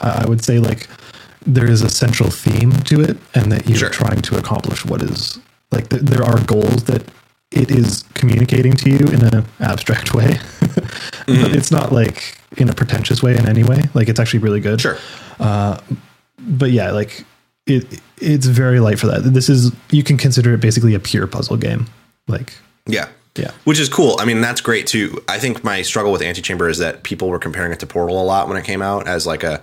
i would say like there is a central theme to it and that you're Sure. trying to accomplish what is like th- there are goals that it is communicating to you in an abstract way [laughs] but it's not like in a pretentious way in any way like it's actually really good sure. Uh, but yeah, like it it's very light for that. This is you can consider it basically a pure puzzle game. Like Yeah. yeah. Which is cool. I mean, that's great too. I think my struggle with Antichamber is that people were comparing it to Portal a lot when it came out as like a,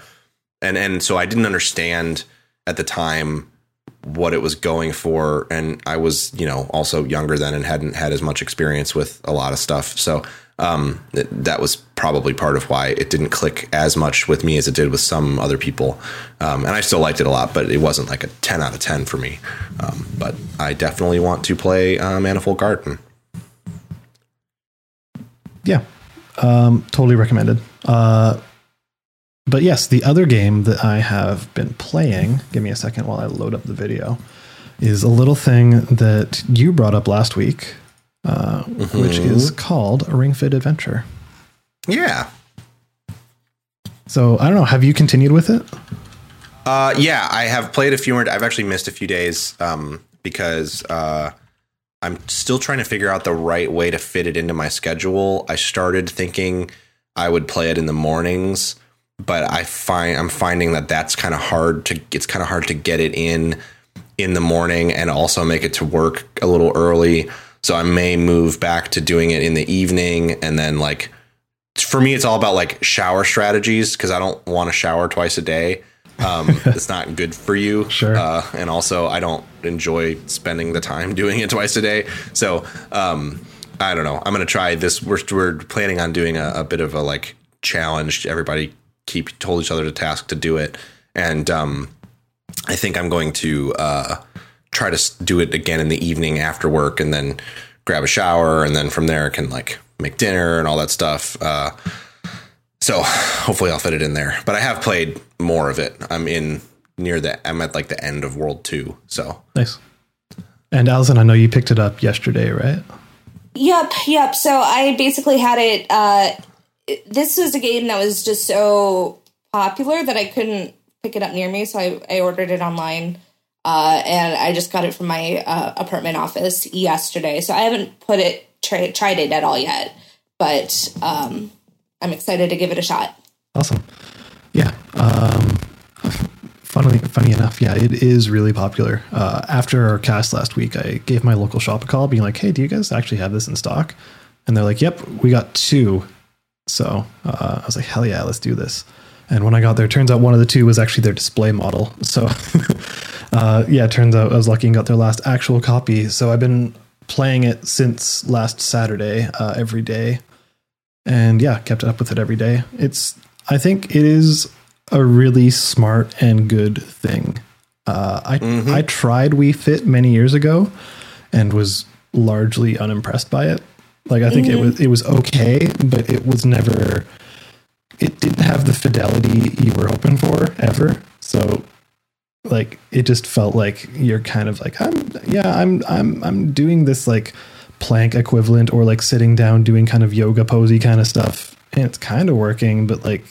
and and so I didn't understand at the time what it was going for, and I was you know also younger then and hadn't had as much experience with a lot of stuff. So um, th- that was probably part of why it didn't click as much with me as it did with some other people. Um, and I still liked it a lot, but it wasn't like a ten out of ten for me. Um, but I definitely want to play uh, Manifold Garden. Yeah. Um totally recommended. Uh but yes, the other game that I have been playing, give me a second while I load up the video, is a little thing that you brought up last week, uh, which is called Ring Fit Adventure. Yeah. So I don't know, have you continued with it? Uh, yeah, I have played a few more. I've actually missed a few days um, because uh, I'm still trying to figure out the right way to fit it into my schedule. I started thinking I would play it in the mornings, but I find I'm finding that that's kind of hard to. It's kind of hard to get it in in the morning and also make it to work a little early. So I may move back to doing it in the evening and then like for me it's all about like shower strategies because I don't want to shower twice a day. Um, [laughs] it's not good for you. Sure. Uh, and also I don't enjoy spending the time [laughs] doing it twice a day. So um, I don't know. I'm gonna try this. We're we're planning on doing a, a bit of a like challenge. Everybody keep told each other to task to do it, and um, I think I'm going to uh, try to do it again in the evening after work, and then grab a shower, and then from there can like make dinner and all that stuff. Uh, so hopefully I'll fit it in there. But I have played more of it. I'm in near the. I'm at like the end of World Two. So Nice. And Allison, I know you picked it up yesterday, right? Yep, yep. So I basically had it. Uh, this was a game that was just so popular that I couldn't pick it up near me, so I, I ordered it online. Uh, and I just got it from my uh, apartment office yesterday. So I haven't put it tra- tried it at all yet, but um, I'm excited to give it a shot. Awesome. Yeah. Um, funnily, funny enough, yeah, it is really popular. Uh, after our cast last week, I gave my local shop a call, being like, "Hey, do you guys actually have this in stock?" And they're like, "Yep, we got two. So uh, I was like, "Hell yeah, let's do this." And when I got there, it turns out one of the two was actually their display model. So, [laughs] uh, yeah, turns out I was lucky and got their last actual copy. So I've been playing it since last Saturday uh, every day, and yeah, kept up with it every day. It's I think it is a really smart and good thing. Uh, I I tried Wii Fit many years ago, and was largely unimpressed by it. Like I think it was it was okay, but it was never. It didn't have the fidelity you were hoping for ever. So like it just felt like you're kind of like I'm yeah I'm I'm I'm doing this like plank equivalent or like sitting down doing kind of yoga posy kind of stuff. And it's kind of working but like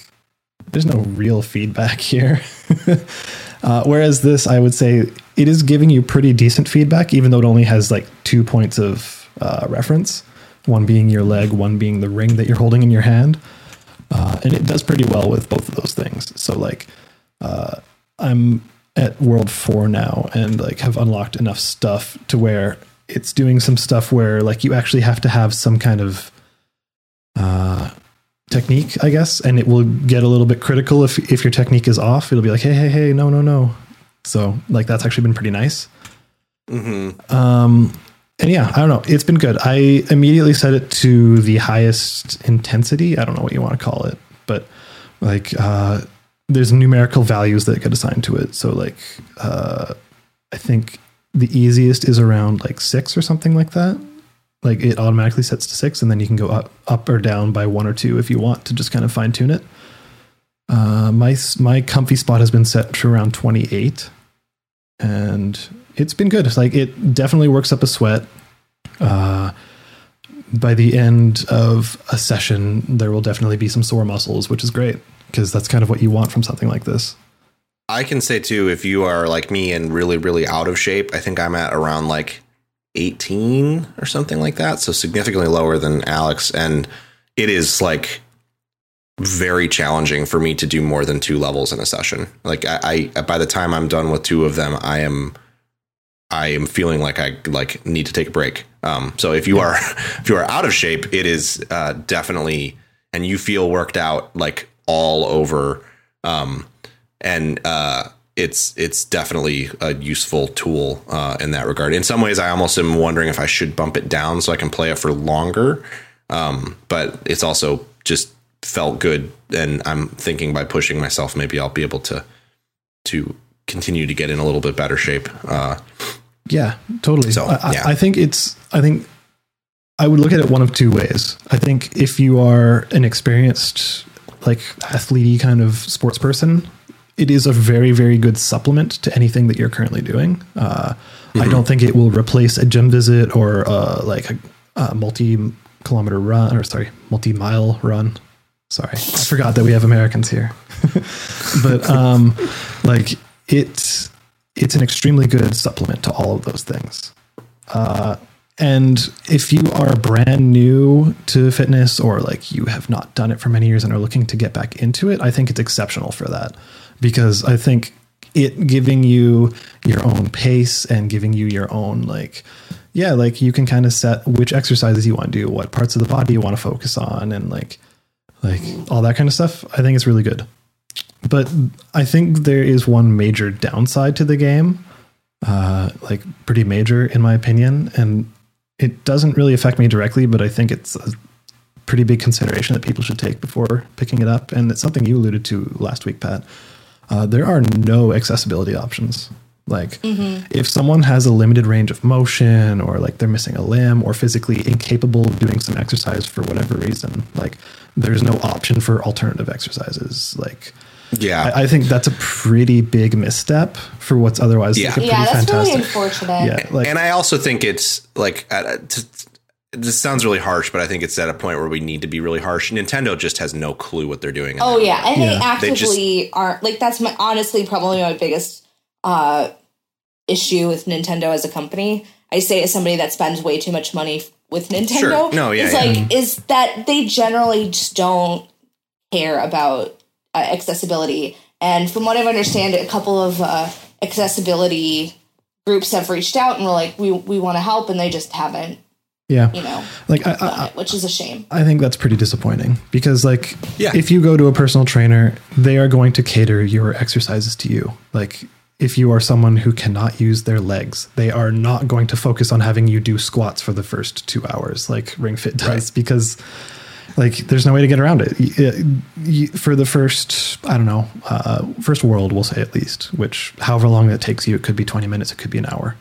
there's no real feedback [laughs] here. Uh, whereas this I would say it is giving you pretty decent feedback even though it only has like two points of uh, reference one being your leg one being the ring that you're holding in your hand uh, and it does pretty well with both of those things. So like uh, I'm at world four now and like have unlocked enough stuff to where it's doing some stuff where like you actually have to have some kind of uh technique i guess. And it will get a little bit critical if if your technique is off. It'll be like hey hey hey no no no. So like that's actually been pretty nice. Um and yeah i don't know it's been good i immediately set it to the highest intensity i don't know what you want to call it but like uh there's numerical values that get assigned to it. So like uh I think the easiest is around like six or something like that. Like it automatically sets to six, and then you can go up up or down by one or two if you want to just kind of fine tune it. Uh, my my comfy spot has been set to around 28, and it's been good. It's like it definitely works up a sweat. Uh, by the end of a session, there will definitely be some sore muscles, which is great because that's kind of what you want from something like this. I can say too, if you are like me and really, really out of shape, I think I'm at around like 18 or something like that. So significantly lower than Alex. And it is like very challenging for me to do more than two levels in a session. Like I, I by the time I'm done with two of them, I am I am feeling like I like need to take a break. Um, so if you are [laughs] if you are out of shape, it is uh, definitely and you feel worked out like all over. Um, and uh, it's it's definitely a useful tool uh, in that regard. In some ways, I almost am wondering if I should bump it down so I can play it for longer. Um, but it's also just felt good, and I'm thinking by pushing myself, maybe I'll be able to to continue to get in a little bit better shape. Uh, Yeah, totally. So, I, I- yeah. I think it's. I think I would look at it one of two ways. I think if you are an experienced, like athlete kind of sports person, it is a very, very good supplement to anything that you're currently doing. Uh, I Mm-hmm. don't think it will replace a gym visit or uh, like a, a multi-kilometer run, or sorry, multi-mile run. Sorry, I forgot that we have Americans here. [laughs] but um, like it's it's an extremely good supplement to all of those things. Uh, and if you are brand new to fitness or like you have not done it for many years and are looking to get back into it, I think it's exceptional for that because I think it giving you your own pace and giving you your own like yeah like you can kind of set which exercises you want to do what parts of the body you want to focus on and like like all that kind of stuff i think it's really good but i think there is one major downside to the game uh like pretty major in my opinion and it doesn't really affect me directly but i think it's a pretty big consideration that people should take before picking it up and it's something you alluded to last week pat uh, there are no accessibility options. Like, if someone has a limited range of motion, or like they're missing a limb, or physically incapable of doing some exercise for whatever reason, like there's no option for alternative exercises. Like, yeah, I, I think that's a pretty big misstep for what's otherwise Yeah. like a Yeah, pretty that's fantastic. really unfortunate. yeah, like and I also think it's like uh, to, this sounds really harsh, but I think it's at a point where we need to be really harsh. Nintendo just has no clue what they're doing. Oh that yeah, and they Yeah. They actively aren't like that's my honestly probably my biggest uh issue with Nintendo as a company. I say as somebody that spends way too much money with Nintendo. Sure. No, yeah, is yeah. like is that they generally just don't care about uh, accessibility. And from what I understand, a couple of uh, accessibility groups have reached out and were like, we we want to help, and they just haven't, Yeah. you know, Like I, I, it, which is a shame. I think that's pretty disappointing because like Yeah. if you go to a personal trainer, they are going to cater your exercises to you. Like if you are someone who cannot use their legs, they are not going to focus on having you do squats for the first 2 hours like Ring Fit does Right. because like there's no way to get around it. Y- For the first, I don't know, uh, first world, we'll say at least, which however long that takes you, it could be 20 minutes, it could be an hour,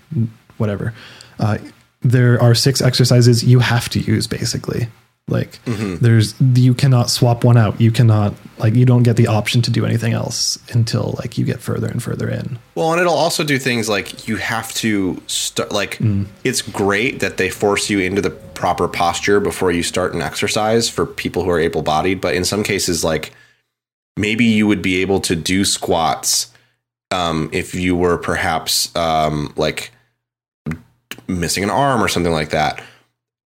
whatever. Uh, there are six exercises you have to use basically. Like there's you cannot swap one out. You cannot like you don't get the option to do anything else until like you get further and further in. Well, and it'll also do things like you have to start. Like it's great that they force you into the proper posture before you start an exercise for people who are able-bodied. But in some cases, like maybe you would be able to do squats um, if you were perhaps um, like missing an arm or something like that.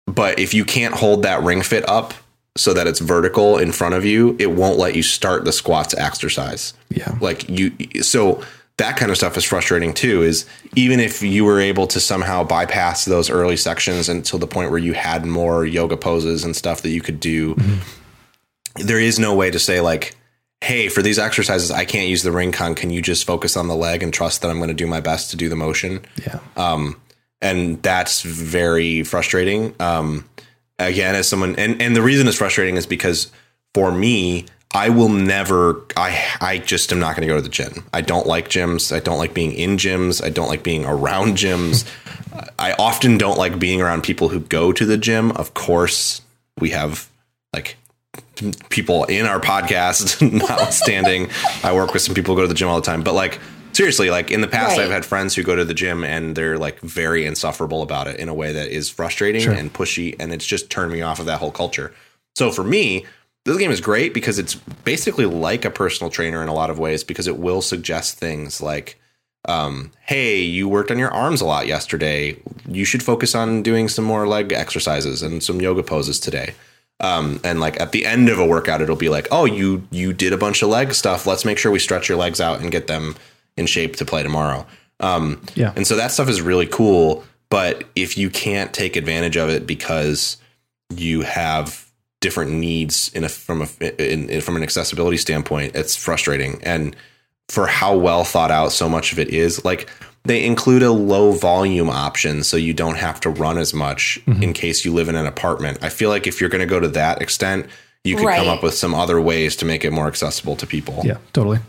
But if you can't hold that ring fit up so that it's vertical in front of you, it won't let you start the squats exercise Yeah. like you so that kind of stuff is frustrating too is even if you were able to somehow bypass those early sections until the point where you had more yoga poses and stuff that you could do there is no way to say like hey for these exercises i can't use the ring con can you just focus on the leg and trust that i'm going to do my best to do the motion Yeah. um, and that's very frustrating. Um, again, as someone, and and the reason it's frustrating is because for me, I will never. I I just am not going to go to the gym. I don't like gyms. I don't like being in gyms. I don't like being around gyms. [laughs] I often don't like being around people who go to the gym. Of course, we have like people in our podcast [laughs] notwithstanding i work with some people who go to the gym all the time but like seriously like in the past Right. i've had friends who go to the gym and they're like very insufferable about it in a way that is frustrating Sure. and pushy and it's just turned me off of that whole culture so for me this game is great because it's basically like a personal trainer in a lot of ways because it will suggest things like um, hey, you worked on your arms a lot yesterday. You should focus on doing some more leg exercises and some yoga poses today. Um, and like at the end of a workout, it'll be like, oh, you you did a bunch of leg stuff. Let's make sure we stretch your legs out and get them in shape to play tomorrow. Um, Yeah. and so that stuff is really cool. But if you can't take advantage of it because you have different needs in a from a in, in, from an accessibility standpoint, it's frustrating. And for how well thought out so much of it is, like they include a low volume option so you don't have to run as much in case you live in an apartment. I feel like if you're going to go to that extent, you could come up with some other ways to make it more accessible to people. Yeah. Totally.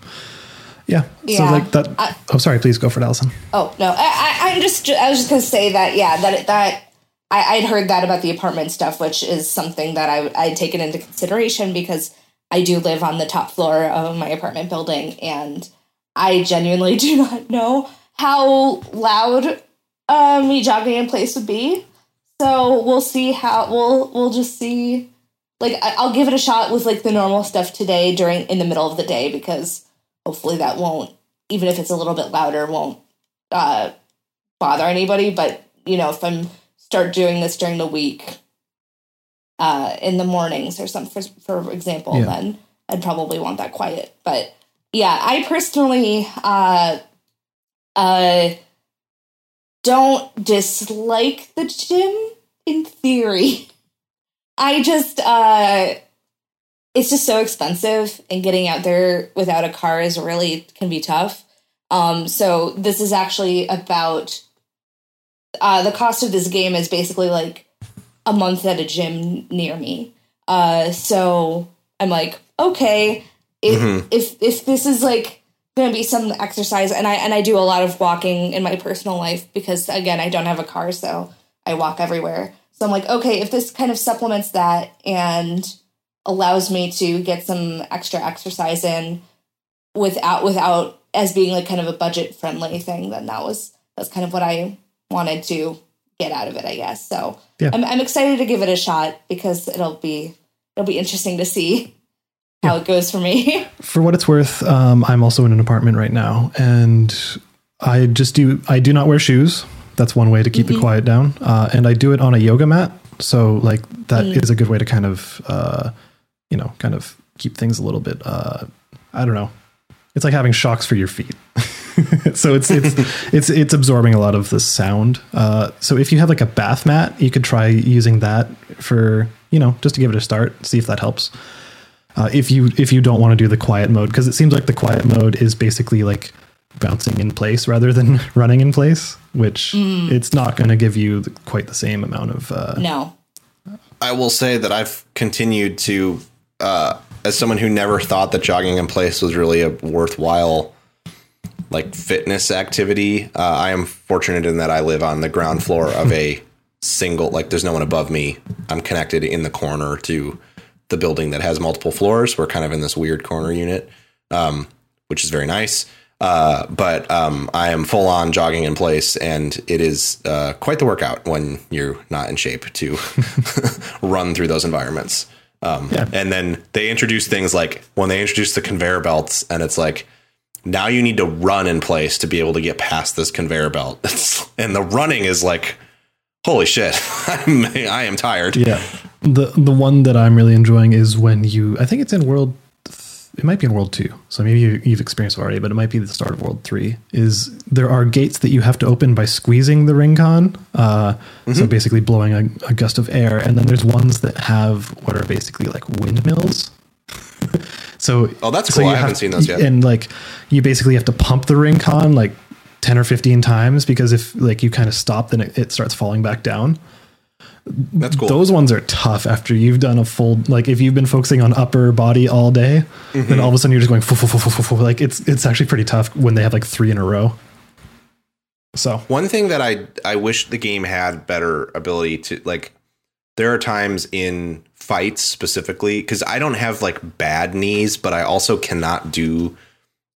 Yeah. So like that. oh, sorry. Please go for it, Allison. Oh no, I, I, I'm just I was just gonna say that yeah that that I, I'd heard that about the apartment stuff, which is something that I I'd taken into consideration because I do live on the top floor of my apartment building, and I genuinely [laughs] do not know how loud uh, me jogging in place would be. So we'll see how we'll we'll just see. Like I'll give it a shot with like the normal stuff today during in the middle of the day because hopefully that won't even if it's a little bit louder won't uh, bother anybody. But you know, if I'm start doing this during the week, uh, in the mornings or some, for, for example, Yeah. then I'd probably want that quiet. But yeah, I personally uh, uh, don't dislike the gym in theory. [laughs] I just uh, it's just so expensive, and getting out there without a car is really can be tough. Um, so this is actually about uh, the cost of this game is basically like a month at a gym near me. Uh, so I'm like, okay, if Mhm. if if this is like gonna be some exercise, and I and I do a lot of walking in my personal life because again, I don't have a car, so I walk everywhere. So I'm like, okay, if this kind of supplements that and allows me to get some extra exercise in without without as being like kind of a budget friendly thing, then that was that's kind of what I wanted to get out of it. I guess so. Yeah. I'm, I'm excited to give it a shot because it'll be it'll be interesting to see how it goes for me. [laughs] For what it's worth, um, I'm also in an apartment right now, and I just do I do not wear shoes. That's one way to keep the quiet down, uh, and I do it on a yoga mat. So like that is a good way to kind of uh, you know kind of keep things a little bit. Uh, I don't know. It's like having shocks for your feet. [laughs] so it's it's [laughs] it's it's absorbing a lot of the sound. Uh, so if you have like a bath mat, you could try using that for you know just to give it a start, see if that helps. Uh, if you if you don't want to do the quiet mode, because it seems like the quiet mode is basically like bouncing in place rather than [laughs] running in place, which it's not going to give you quite the same amount of. Uh, No. I will say that I've continued to, uh, as someone who never thought that jogging in place was really a worthwhile, like fitness activity. Uh, I am fortunate in that I live on the ground floor of a single, like there's no one above me. I'm connected in the corner to the building that has multiple floors. We're kind of in this weird corner unit, um, which is very nice. Uh, but um, I am full on jogging in place, and it is uh, quite the workout when you're not in shape to [laughs] run through those environments. Um, Yeah. And then they introduce things like when they introduce the conveyor belts, and it's like now you need to run in place to be able to get past this conveyor belt. It's, [laughs] and the running is like, holy shit, [laughs] I'm, I am tired. Yeah. The the one that I'm really enjoying is when you I think it's in world it might be in world 2. So maybe you, you've experienced it already, but it might be the start of world 3 is there are gates that you have to open by squeezing the ring con. Uh, so basically blowing a, a gust of air and then there's ones that have what are basically like windmills. [laughs] so Oh, that's so cool. you I haven't have- seen those yet. And like you basically have to pump the ring con like 10 or 15 times because if like you kind of stop then it, it starts falling back down That's cool. those ones are tough after you've done a full like if you've been focusing on upper body all day Mm-hmm. then all of a sudden you're just going fuh, fuh, fuh, fuh, fuh. like it's it's actually pretty tough when they have like three in a row so One thing that I I wish the game had better ability to like there are times in fights specifically cuz I don't have like bad knees but I also cannot do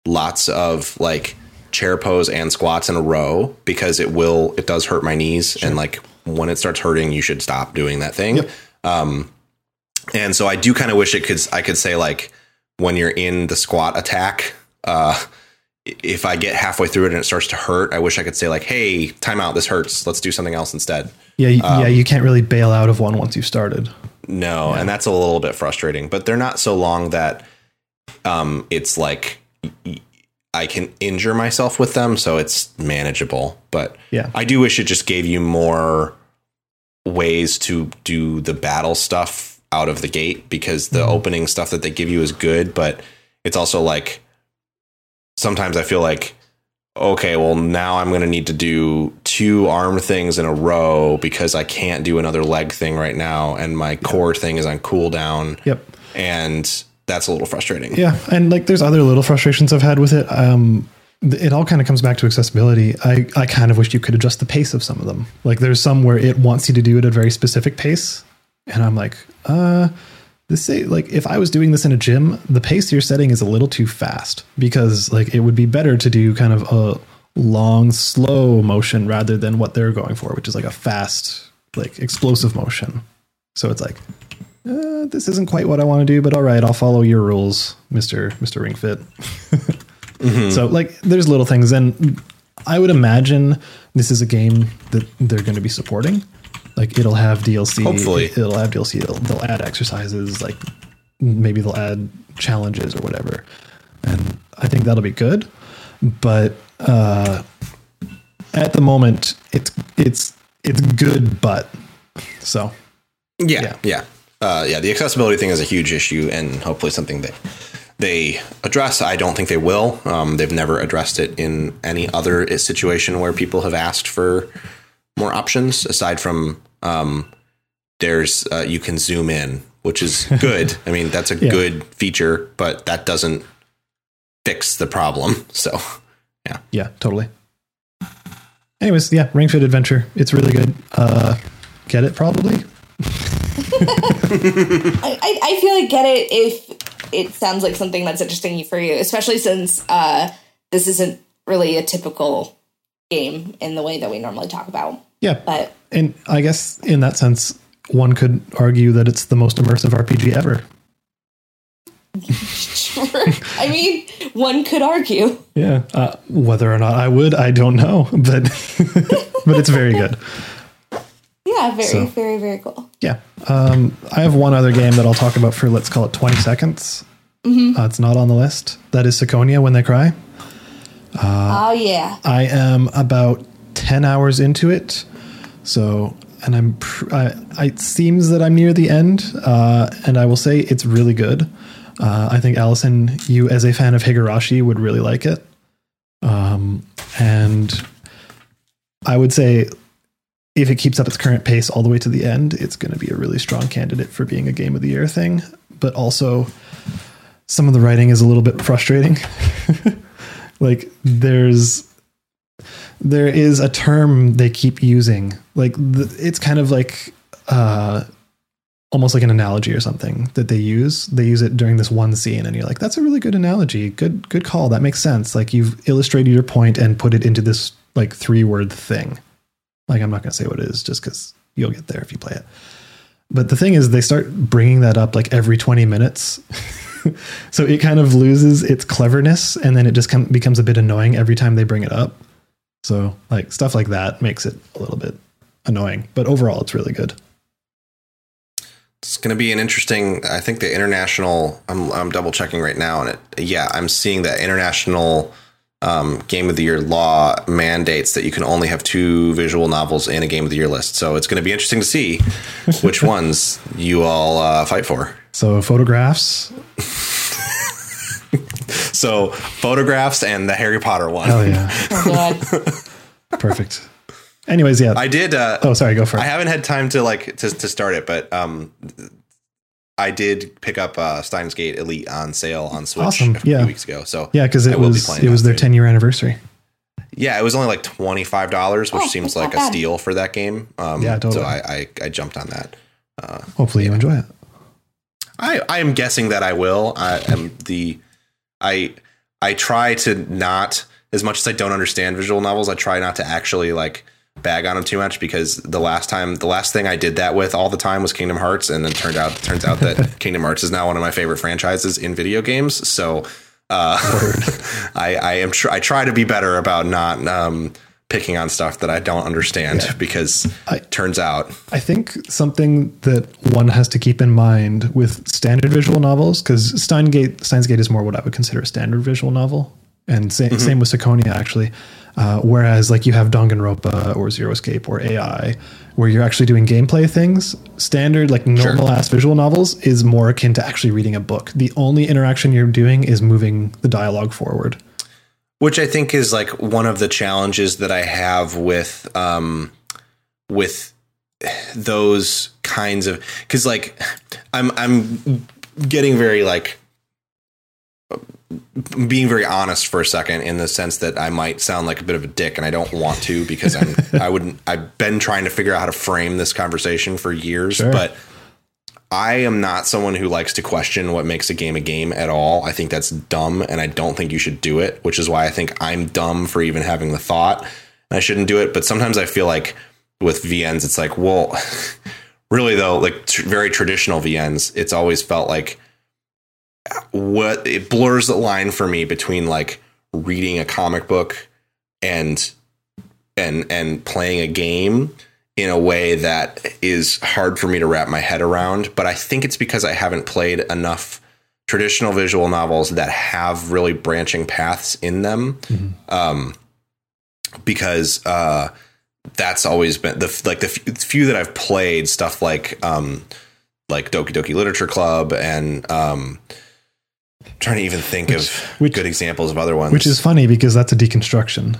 lots of like chair pose and squats in a row because it will it does hurt my knees and like when it starts hurting you should stop doing that thing. Yep. Um and so I do kind of wish it could I could say like when you're in the squat attack uh if I get halfway through it and it starts to hurt, I wish I could say like, "Hey, time out. This hurts. Let's do something else instead." yeah Um, yeah you can't really bail out of one once you've started No, and that's a little bit frustrating. But they're not so long that um, it's like I can injure myself with them, so it's manageable. But Yeah. I do wish it just gave you more ways to do the battle stuff out of the gate because the mm-hmm. opening stuff that they give you is good, but it's also like sometimes I feel like okay, well now I'm going to need to do two arm things in a row because I can't do another leg thing right now and my core thing is on cooldown yep and that's a little frustrating. yeah and like there's other little frustrations i've had with it. Um it all kind of comes back to accessibility. I i kind of wish you could adjust the pace of some of them. Like there's some where it wants you to do it at a very specific pace and i'm like uh this say like if i was doing this in a gym the pace you're setting is a little too fast because like it would be better to do kind of a long slow motion rather than what they're going for which is like a fast like explosive motion. So it's like uh, this isn't quite what I want to do, but all right, I'll follow your rules, Mister Mister Ring Fit. [laughs] So like, there's little things, and I would imagine this is a game that they're going to be supporting. Like, it'll have DLC. Hopefully. it'll have DLC. It'll, they'll add exercises, like maybe they'll add challenges or whatever, and I think that'll be good. But uh, at the moment, it's it's it's good, but so Yeah, Yeah. yeah, uh, yeah. The accessibility thing is a huge issue, and hopefully something that they address. I don't think they will. Um, they've never addressed it in any other situation where people have asked for more options. Aside from um, there's uh, you can zoom in, which is [laughs] good. I mean, that's a Yeah. good feature, but that doesn't fix the problem. So yeah, Yeah, totally. Anyways, yeah, Ring Fit Adventure. It's really good. Uh, get it probably. [laughs] [laughs] I, I, feel like get it if it sounds like something that's interesting for you, especially since uh, this isn't really a typical game in the way that we normally talk about. Yeah. But And I guess in that sense, one could argue that it's the most immersive RPG ever. [laughs] sure. I mean, one could argue. Yeah. Uh, whether or not I would, I don't know, but [laughs] but it's very good. Yeah, very, So- very, very cool. Yeah. Um, I have one other game that I'll talk about for let's call it 20 seconds. Uh, it's not on the list. That is Ciconia When They Cry. oh yeah. I am about 10 hours into it. So, and I'm, pr- I, I, it seems that I'm near the end. Uh, and I will say it's really good. Uh, I think Allison, you as a fan of Higurashi would really like it. Um, and I would say if it keeps up its current pace all the way to the end, it's going to be a really strong candidate for being a game of the year thing. But also, some of the writing is a little bit frustrating. [laughs] like there's there is a term they keep using. Like the, it's kind of like uh almost like an analogy or something that they use. They use it during this one scene and you're like that's a really good analogy. Good good call. That makes sense. Like you've illustrated your point and put it into this like three word thing like i'm not going to say what it is just because you'll get there if you play it but the thing is they start bringing that up like every 20 minutes [laughs] so it kind of loses its cleverness and then it just com- becomes a bit annoying every time they bring it up so like stuff like that makes it a little bit annoying but overall it's really good It's going to be an interesting. I think the international. I'm I'm double checking right now, and it. Yeah, I'm seeing that international um, game of the year law mandates that you can only have two visual novels in a game of the year list. So it's going to be interesting to see which [laughs] ones you all uh, fight for. so photographs [laughs] So photographs and the Harry Potter one. hell yeah [laughs] Oh god. perfect anyways yeah I did. Uh, oh sorry go for it I haven't had time to like to, to start it, but um, I did pick up uh, Steins Gate Elite on sale on Switch Awesome, a few yeah. weeks ago. So yeah because it will be was it was their 10 year anniversary Yeah, it was only like twenty five dollars, which Oh, seems that's not like a steal for that game. Um, Yeah, totally. So I, I I jumped on that. hopefully you enjoy it I I am guessing that I will. I am the I I try to not as much as I don't understand visual novels. I try not to actually like bag on them too much because the last time the last thing I did that with all the time was Kingdom Hearts, and then turned out turns out that [laughs] Kingdom Hearts is now one of my favorite franchises in video games. So. Uh, [laughs] I, I am tr- I try to be better about not um, picking on stuff that I don't understand because it turns out I think something that one has to keep in mind with standard visual novels, because Steingate Steins Gate is more what I would consider a standard visual novel, and sa- same with Ciconia actually. Uh, whereas like you have Danganronpa or Zero Escape or AI, where you're actually doing gameplay things. Standard like normal ass visual novels is more akin to actually reading a book. The only interaction you're doing is moving the dialogue forward. which I think is like one of the challenges that I have with um with those kinds of because like I'm I'm getting very like being very honest for a second in the sense that I might sound like a bit of a dick and I don't want to because I'm [laughs] I wouldn't I've been trying to figure out how to frame this conversation for years Sure. but I am not someone who likes to question what makes a game a game at all. I think that's dumb and I don't think you should do it, which is why I think I'm dumb for even having the thought. I shouldn't do it, but sometimes I feel like with VNs it's like, well, [laughs] really though, like tr- very traditional VNs, it's always felt like what it blurs the line for me between like reading a comic book and and and playing a game in a way that is hard for me to wrap my head around. But i think it's because i haven't played enough traditional visual novels that have really branching paths in them. Um because uh that's always been the like the few- few that i've played stuff like um like Doki Doki Literature Club and um trying to even think of which- good examples of other ones. Which is funny because that's a deconstruction.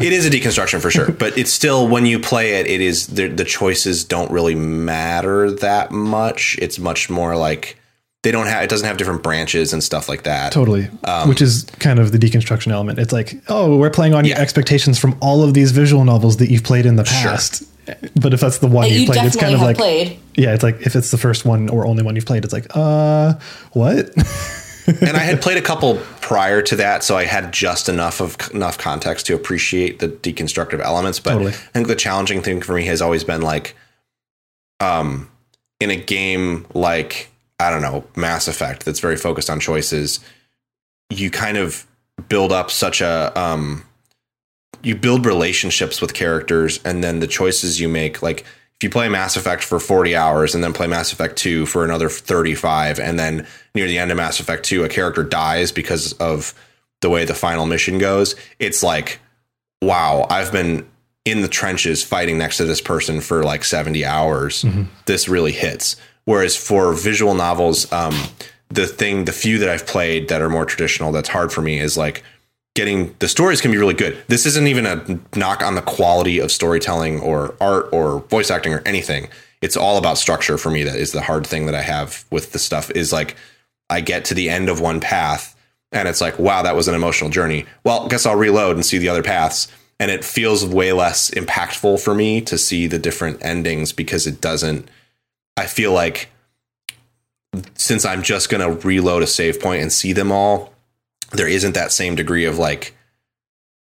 it is a deconstruction for sure, but it's still when you play it, it is the, the choices don't really matter that much. It's much more like they don't have it doesn't have different branches and stuff like that. Totally. Which is kind of the deconstruction element. It's like, oh, we're playing on your expectations from all of these visual novels that you've played in the past. But if that's the one you've you played, it's kind of like, played. yeah, it's like if it's the first one or only one you've played, it's like, uh, what? [laughs] and I had played a couple prior to that, so I had just enough of enough context to appreciate the deconstructive elements. But Totally. I think the challenging thing for me has always been like, um, in a game like I don't know Mass Effect that's very focused on choices, you kind of build up such a um, you build relationships with characters, and then the choices you make, like if you play Mass Effect for 40 hours and then play Mass Effect 2 for another 35, and then near the end of Mass Effect 2, a character dies because of the way the final mission goes, it's like, wow, I've been in the trenches fighting next to this person for like 70 hours. This really hits. Whereas for visual novels, um, the thing, the few that I've played that are more traditional, that's hard for me is like getting the stories can be really good. This isn't even a knock on the quality of storytelling or art or voice acting or anything. It's all about structure for me. That is the hard thing that I have with the stuff is like I get to the end of one path and it's like, wow, that was an emotional journey. Well, guess I'll reload and see the other paths. And it feels way less impactful for me to see the different endings because it doesn't, I feel like since I'm just going to reload a save point and see them all, there isn't that same degree of like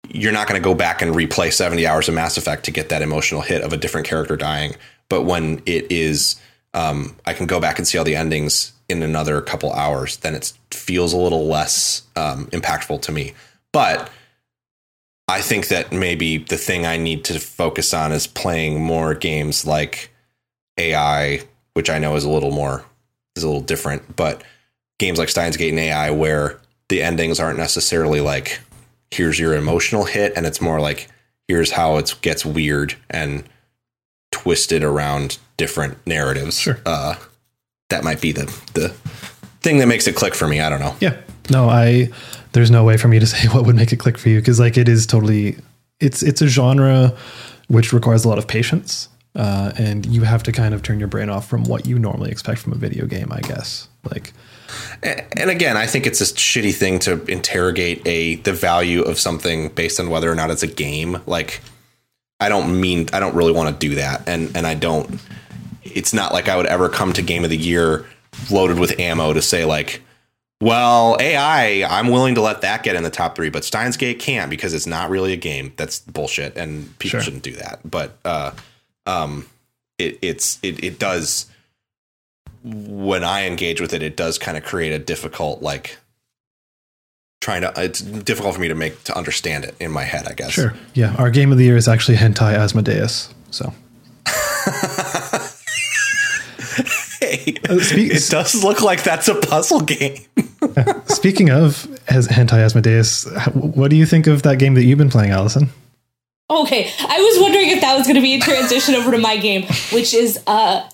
you're not going to go back and replay 70 hours of Mass Effect to get that emotional hit of a different character dying. But when it is, um, I can go back and see all the endings in another couple hours, then it feels a little less um, impactful to me. But I think that maybe the thing I need to focus on is playing more games like AI, which I know is a little more is a little different, but games like Steins Gate and AI where the endings aren't necessarily like here's your emotional hit and it's more like here's how it gets weird and twisted around different narratives. Sure. Uh, that might be the the thing that makes it click for me. I don't know. Yeah. No, I there's no way for me to [laughs] say what would make it click for you because like it is totally it's it's a genre which requires a lot of patience. Uh, and you have to kind of turn your brain off from what you normally expect from a video game, I guess. Like and again, I think it's a shitty thing to interrogate a the value of something based on whether or not it's a game. Like, I don't mean I don't really want to do that, and and I don't. It's not like I would ever come to Game of the Year loaded with ammo to say like, well, AI, I'm willing to let that get in the top three, but Steins Gate can't because it's not really a game. That's bullshit, and people Sure. shouldn't do that. But uh, um, it it's it it does when I engage with it, it does kind of create a difficult like trying to. It's difficult for me to make to understand it in my head. I guess. Sure. Yeah. Our game of the year is actually Hentai Asmodeus. So [laughs] Hey, speak- it does look like that's a puzzle game. [laughs] speaking of as Hentai Asmodeus, what do you think of that game that you've been playing, Allison? Okay, I was wondering if that was going to be a transition over to my game, which is uh,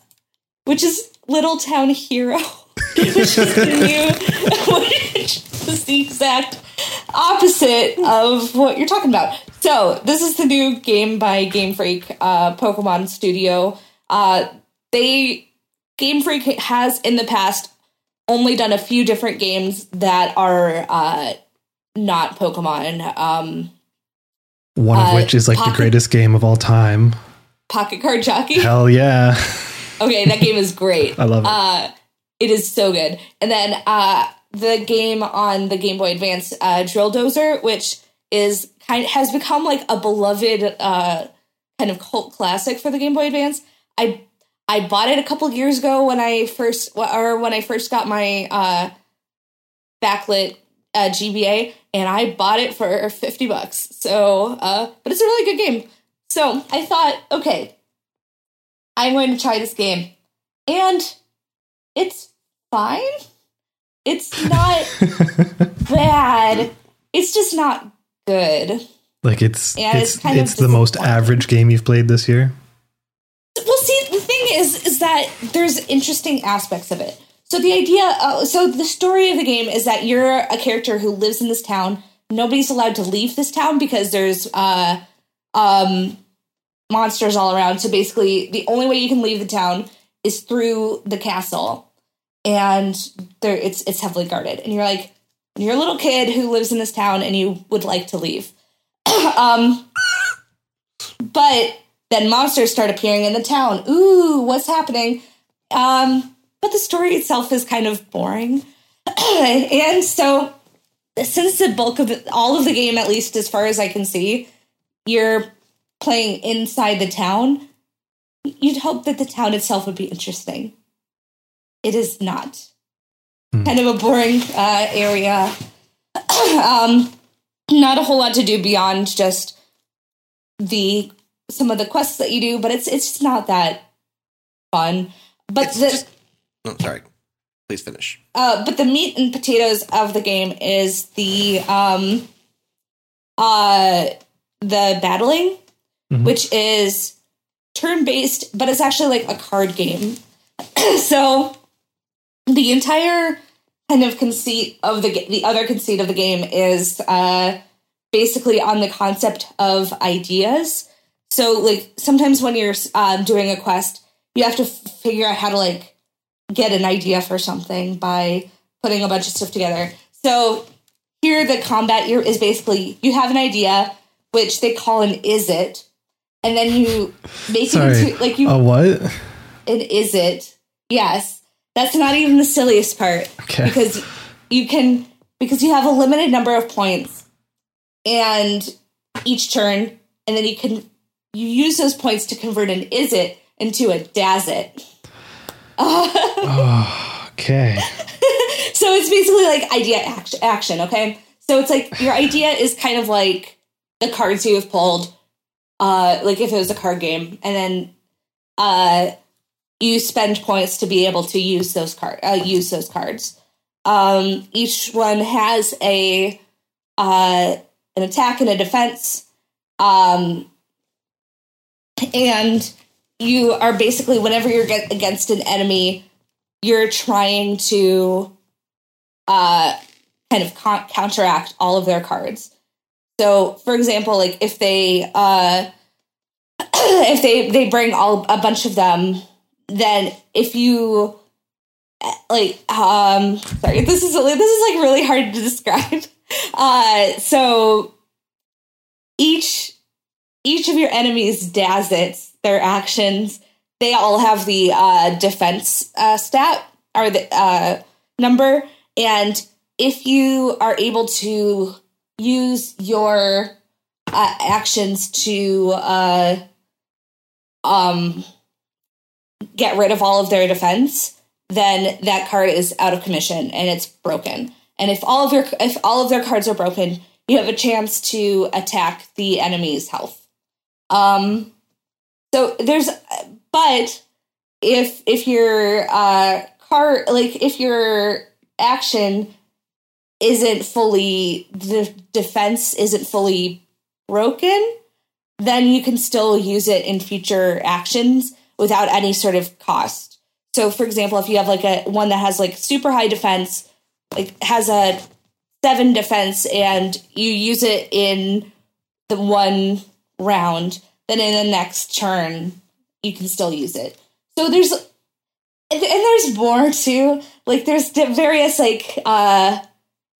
which is Little Town Hero, [laughs] which is the new, [laughs] which is the exact opposite of what you're talking about. So this is the new game by Game Freak, uh, Pokemon Studio. Uh, they Game Freak has in the past only done a few different games that are uh, not Pokemon. Um, One of Uh, which is like the greatest game of all time. Pocket Card Jockey. Hell yeah. [laughs] Okay, that game is great. I love it. Uh, it is so good. And then uh, the game on the Game Boy Advance, uh, Drill Dozer, which is kind has become like a beloved uh, kind of cult classic for the Game Boy Advance. I I bought it a couple years ago when I first or when I first got my uh, backlit uh, GBA, and I bought it for fifty bucks. So, uh, but it's a really good game. So I thought, okay, I'm going to try this game. And it's fine. It's not [laughs] bad. It's just not good. like it's Yeah, it's it's kind of it's the most average game you've played this year. Well, see, the thing is, is that there's interesting aspects of it. So the idea, uh, so the story of the game is that you're a character who lives in this town. Nobody's allowed to leave this town because there's uh, um, monsters all around. So basically, the only way you can leave the town is through the castle, and there it's it's heavily guarded. And you're like, you're a little kid who lives in this town, and you would like to leave. [coughs] um, but then monsters start appearing in the town. Ooh, what's happening? Um, but the story itself is kind of boring. [coughs] and so, since the bulk of all of the game, at least as far as I can see, you're playing inside the town, you'd hope that the town itself would be interesting. It is not. Kind of a boring uh, area. [clears throat] um, not a whole lot to do beyond just the some of the quests that you do, but it's it's just not that fun. But It's the just- Oh, sorry. Please finish. uh, but the meat and potatoes of the game is the um uh the battling, which is turn based, but it's actually like a card game. [clears throat] so the entire kind of conceit of the the other conceit of the game is uh basically on the concept of ideas. So like sometimes when you're um, doing a quest, you have to f- figure out how to like get an idea for something by putting a bunch of stuff together. So here the combat is basically you have an idea which they call an is it and then you make Sorry. it into like you A what? an is it. Yes. That's not even the silliest part Okay. because you can because you have a limited number of points and each turn and then you can you use those points to convert an is it into a does it. Oh, okay. [laughs] So it's basically like idea action, action, okay? So it's like your idea is kind of like the cards you have pulled, uh, like if it was a card game, and then uh, you spend points to be able to use those card uh, use those cards. Um, each one has a uh, an attack and a defense, um, and you are basically whenever you're against an enemy, you're trying to uh, kind of con- counteract all of their cards. So, for example, like if they uh, [clears throat] if they they bring all a bunch of them, then if you like um sorry [laughs] this is this is like really hard to describe. [laughs] Uh, so each each of your enemies dazits their actions they all have the uh, defense uh, stat or the uh, number and if you are able to use your uh, actions to uh, um, get rid of all of their defense then that card is out of commission and it's broken. And if all of your if all of their cards are broken you have a chance to attack the enemy's health. Um so there's but if if your uh car like if your action isn't fully the defense isn't fully broken then you can still use it in future actions without any sort of cost. So for example if you have like a one that has like super high defense like has a seven defense and you use it in the one round then in the next turn you can still use it. So there's and and there's more too. Like there's various like uh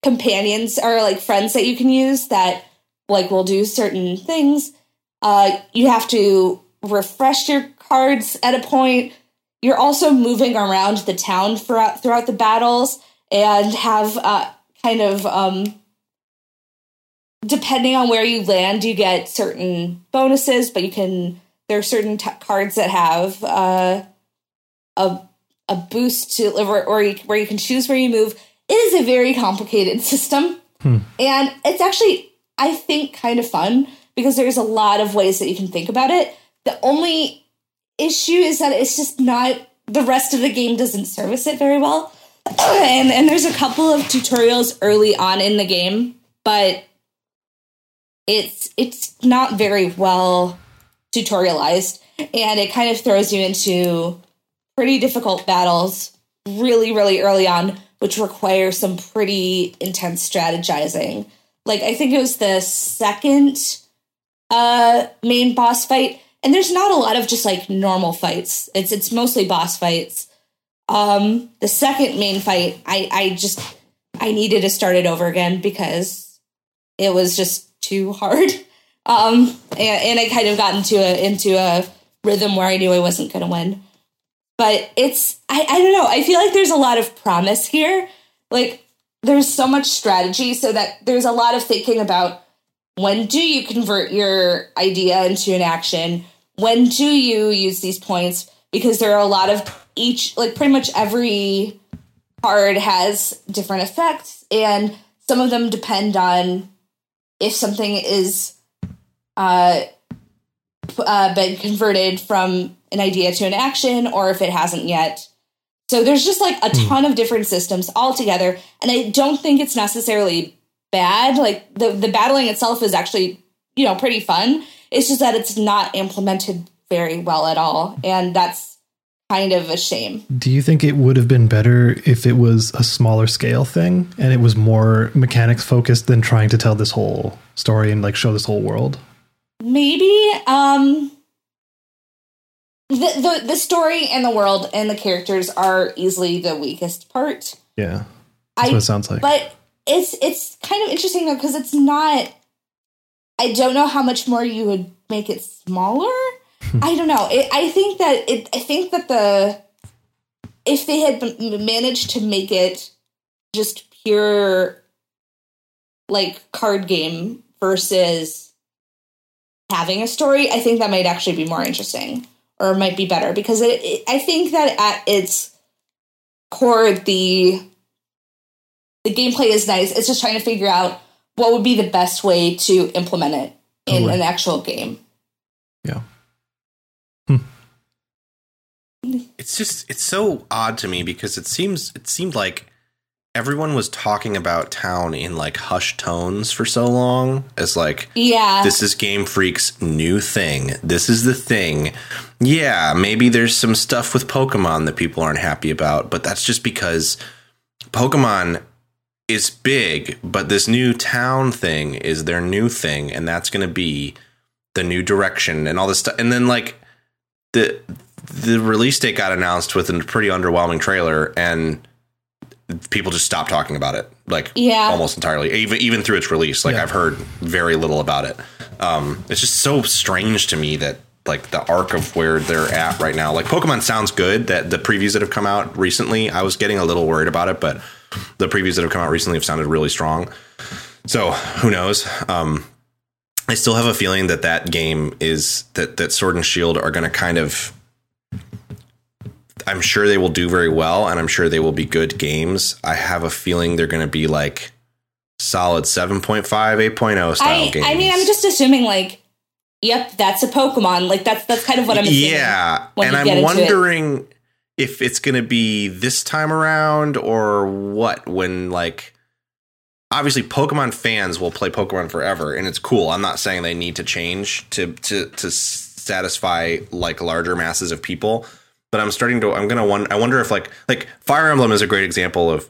companions or like friends that you can use that like will do certain things uh you have to refresh your cards at a point. You're also moving around the town throughout throughout the battles and have uh kind of um depending on where you land you get certain bonuses but you can there are certain t- cards that have uh a a boost to or, or you, where you can choose where you move it is a very complicated system. Hmm. And it's actually i think kind of fun because there's a lot of ways that you can think about it. The only issue is that it's just not the rest of the game doesn't service it very well. [clears throat] And and there's a couple of tutorials early on in the game but it's it's not very well tutorialized. And it kind of throws you into pretty difficult battles really really early on which require some pretty intense strategizing. Like i think it was the second uh main boss fight and there's not a lot of just like normal fights. It's it's mostly boss fights. Um the second main fight i i just i needed to start it over again because it was just too hard. [laughs] Um and, and i kind of got into a into a rhythm where i knew i wasn't going to win but it's I, I don't know. I feel like there's a lot of promise here. Like there's so much strategy so that there's a lot of thinking about when do you convert your idea into an action? When do you use these points? Because there are a lot of each like pretty much every card has different effects and some of them depend on if something is uh, uh been converted from an idea to an action or if it hasn't yet. So there's just like a ton of different systems all together and i don't think it's necessarily bad. Like the the battling itself is actually you know pretty fun. It's just that it's not implemented very well at all and that's kind of a shame. Do you think it would have been better if it was a smaller scale thing and it was more mechanics focused than trying to tell this whole story and like show this whole world? maybe um the, the the story and the world and the characters are easily the weakest part Yeah. That's I- what it sounds like. but it's it's kind of interesting though because it's not i don't know how much more you would make it smaller [laughs] i don't know it, i think that it i think that the if they had managed to make it just pure like card game versus having a story i think that might actually be more interesting or might be better because it, it i think that at its core the the gameplay is nice. It's just trying to figure out what would be the best way to implement it in Totally. an actual game. yeah. Hmm. Hmm. it's just it's so odd to me because it seems it seemed like everyone was talking about town in like hushed tones for so long as like Yeah. this is Game Freak's new thing. This is the thing. Yeah, maybe there's some stuff with Pokemon that people aren't happy about, but that's just because Pokemon is big, but this new town thing is their new thing, and that's going to be the new direction and all this stuff. And then like the the release date got announced with a pretty underwhelming trailer, and people just stopped talking about it, like Yeah. almost entirely. Even even through its release, like Yeah. I've heard very little about it. Um, it's just so strange to me that like the arc of where they're at right now. Like Pokemon sounds good. That the previews that have come out recently, I was getting a little worried about it, but the previews that have come out recently have sounded really strong. So who knows? Um, I still have a feeling that that game is that that Sword and Shield are going to kind of. I'm sure they will do very well, and I'm sure they will be good games. I have a feeling they're going to be like solid 7.5, 8.0 style I games. I mean I'm just assuming like yep, that's a Pokemon. Like that's that's kind of what I'm yeah, and I'm into it. wondering if it's going to be this time around or what. When like, obviously, Pokemon fans will play Pokemon forever, and it's cool. I'm not saying they need to change to to to satisfy like larger masses of people, but I'm starting to. I'm gonna wonder. I wonder if like like Fire Emblem is a great example of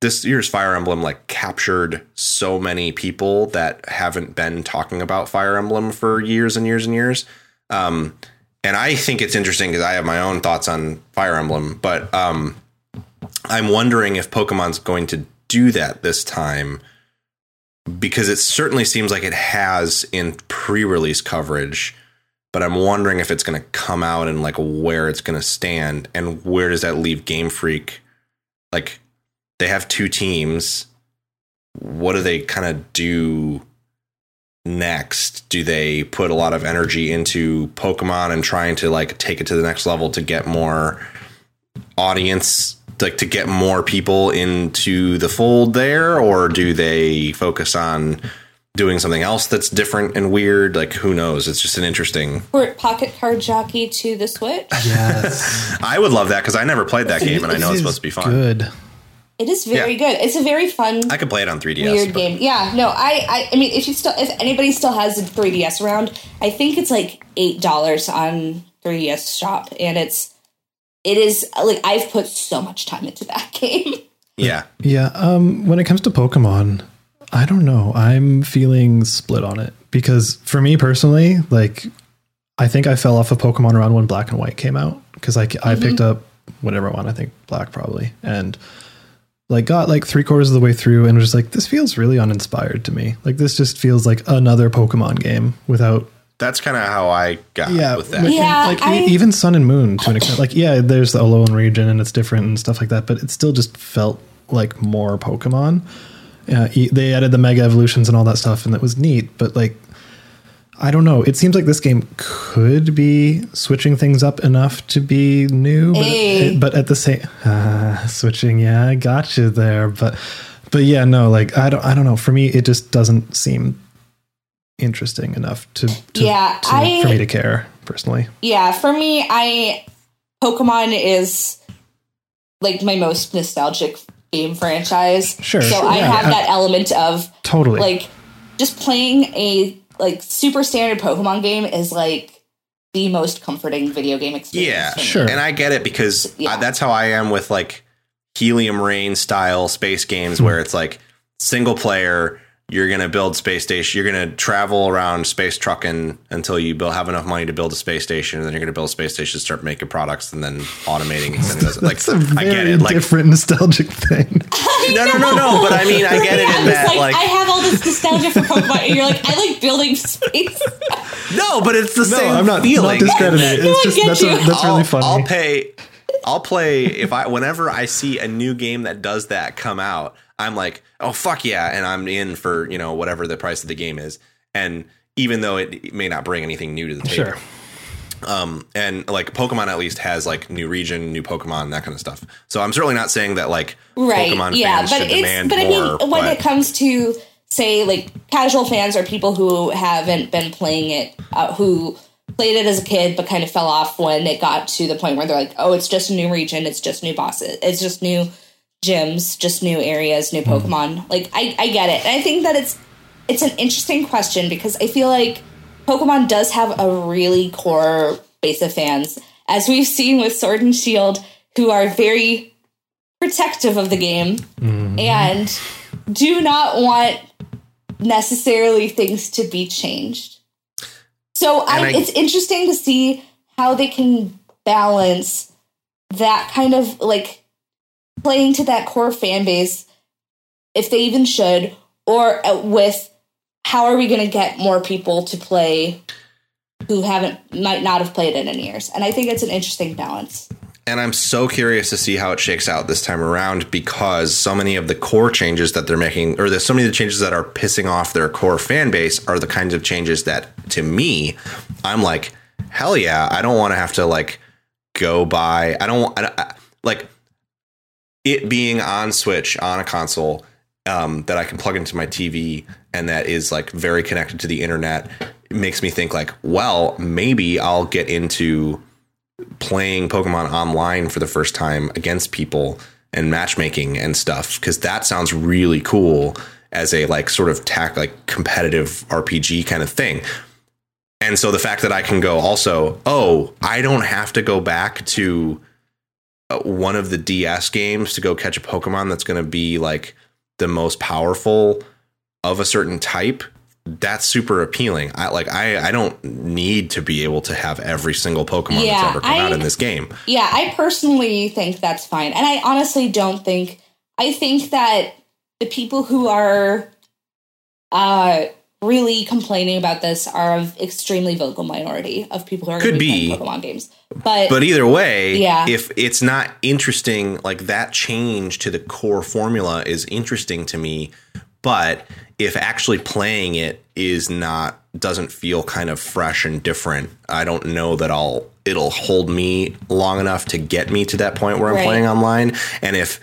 this year's Fire Emblem like captured so many people that haven't been talking about Fire Emblem for years and years and years. Um, and I think it's interesting because I have my own thoughts on Fire Emblem, but um, I'm wondering if Pokemon's going to do that this time because it certainly seems like it has in pre-release coverage. But I'm wondering if it's going to come out and like where it's going to stand and where does that leave Game Freak? Like they have two teams. What do they kind of do next? Do they put a lot of energy into Pokemon and trying to like take it to the next level to get more audience, like to get more people into the fold there? Or do they focus on doing something else that's different and weird? Like, who knows? It's just an interesting. Port Pocket Card Jockey to the Switch. [laughs] Yes. I would love that because I never played that game and I know it's supposed to be fun. Good. It is very Yeah. good. It's a very fun I could play it on 3DS. weird but- game. Yeah, no, I, I, I mean, if you still, if anybody still has a 3DS around, I think it's like eight dollars on 3DS shop, and it's, it is like I've put so much time into that [laughs] game. Yeah. Yeah. Um, when it comes to Pokemon, I don't know. I'm feeling split on it because for me personally, like, I think I fell off of Pokemon around when Black and White came out because I, I picked up whatever one I think Black probably and like got like three quarters of the way through and was just like this feels really uninspired to me. Like this just feels like another Pokemon game without That's kind of how I got yeah, with that. Yeah, like I- even Sun and Moon to an extent. Like yeah, there's the Alolan region and it's different and stuff like that, but it still just felt like more Pokemon. Uh, they added the Mega Evolutions and all that stuff, and that was neat. But like, I don't know. It seems like this game could be switching things up enough to be new, but, Hey. but at the same uh, switching, yeah, I got you there. But but yeah, no, like I don't I don't know. For me, it just doesn't seem interesting enough to, to Yeah, to- I- for me to care personally. Yeah, for me, I Pokemon is like my most nostalgic game franchise. Sure, So sure, I yeah, have I- that uh, element of Totally. like just playing a like super standard Pokemon game is like the most comforting video game experience. Yeah. Sure. And I get it because Yeah. I, that's how I am with like helium rain style space games where hmm. it's like single player. You're gonna build space station. You're gonna travel around space trucking until you build, have enough money to build a space station, and then you're gonna build a space station, start making products, and then automating. And sending those. Like That's a I very get it. Like different nostalgic thing. [laughs] no, no, no, no. But I mean, I get it I'm in that like, like I have all this nostalgia for Pokemon, and you're like, I like building space. [laughs] no, but it's the No, same I'm not, feeling. not discrediting it. No, It's just that's, a, that's really I'll, funny. I'll pay. I'll play if I whenever I see a new game that does that come out. I'm like, oh fuck yeah, and I'm in for you know whatever the price of the game is. And even though it may not bring anything new to the table, sure. um, and like Pokemon at least has like new region, new Pokemon, that kind of stuff. So I'm certainly not saying that like right Pokemon yeah fans but should it's demand but i more. mean when but- it comes to say like casual fans or people who haven't been playing it uh, who played it as a kid but kind of fell off when it got to the point where they're like oh it's just a new region it's just new bosses it's just new gyms just new areas new hmm. pokemon. Like i i get it. And i think that it's it's an interesting question because i feel like pokemon does have a really core base of fans as we've seen with sword and shield who are very protective of the game mm-hmm. and do not want necessarily things to be changed. So I, I- it's interesting to see how they can balance that kind of like playing to that core fan base, if they even should, or uh, with how are we going to get more people to play who haven't might not have played it in years. And I think it's an interesting balance. And I'm so curious to see how it shakes out this time around because so many of the core changes that they're making, or there's so many of the changes that are pissing off their core fan base, are the kinds of changes that, to me, I'm like, hell yeah, I don't want to have to like go buy. I don't I, I, like it being on Switch on a console um, that I can plug into my TV and that is like very connected to the internet. Makes me think like, well, maybe I'll get into playing Pokemon online for the first time against people and matchmaking and stuff because that sounds really cool as a like sort of tack like competitive RPG kind of thing. And so the fact that I can go also, oh, I don't have to go back to one of the DS games to go catch a Pokemon that's going to be like the most powerful of a certain type. That's super appealing. I like I I don't need to be able to have every single Pokemon Yeah, that's ever come out in this game. Yeah, I personally think that's fine. And I honestly don't think I think that the people who are uh really complaining about this are of extremely vocal minority of people who are going Could to be, be. playing Pokemon games. But, But either way, Yeah. if it's not interesting, like that change to the core formula is interesting to me. But if actually playing it is not doesn't feel kind of fresh and different, I don't know that I'll it'll hold me long enough to get me to that point where I'm Right. playing online. And if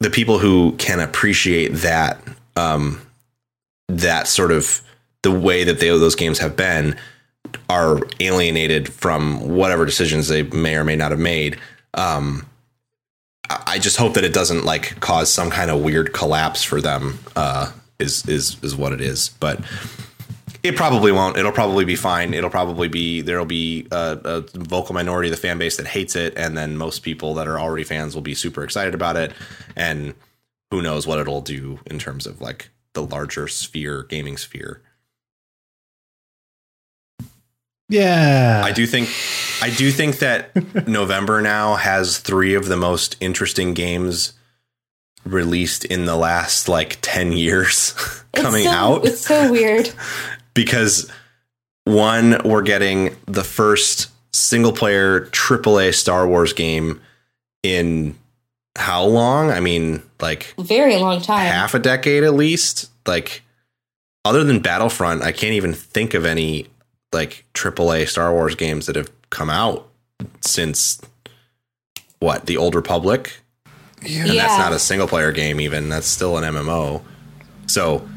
the people who can appreciate that um that sort of the way that they, those games have been are alienated from whatever decisions they may or may not have made. Um, I just hope that it doesn't like cause some kind of weird collapse for them. Uh, is is is what it is, but it probably won't. It'll probably be fine. It'll probably be there'll be a, a vocal minority of the fan base that hates it, and then most people that are already fans will be super excited about it. And who knows what it'll do in terms of like the larger sphere, gaming sphere. Yeah. I do think I do think that [laughs] November now has three of the most interesting games released in the last like 10 years [laughs] it's coming so- out It's so weird. [laughs] because one we're getting the first single player AAA Star Wars game in how long? I mean, like Very long time. half a decade at least. Like other than Battlefront, I can't even think of any like AAA Star Wars games that have come out since what the Old Republic, Yeah. and that's not a single player game. Even that's still an MMO. So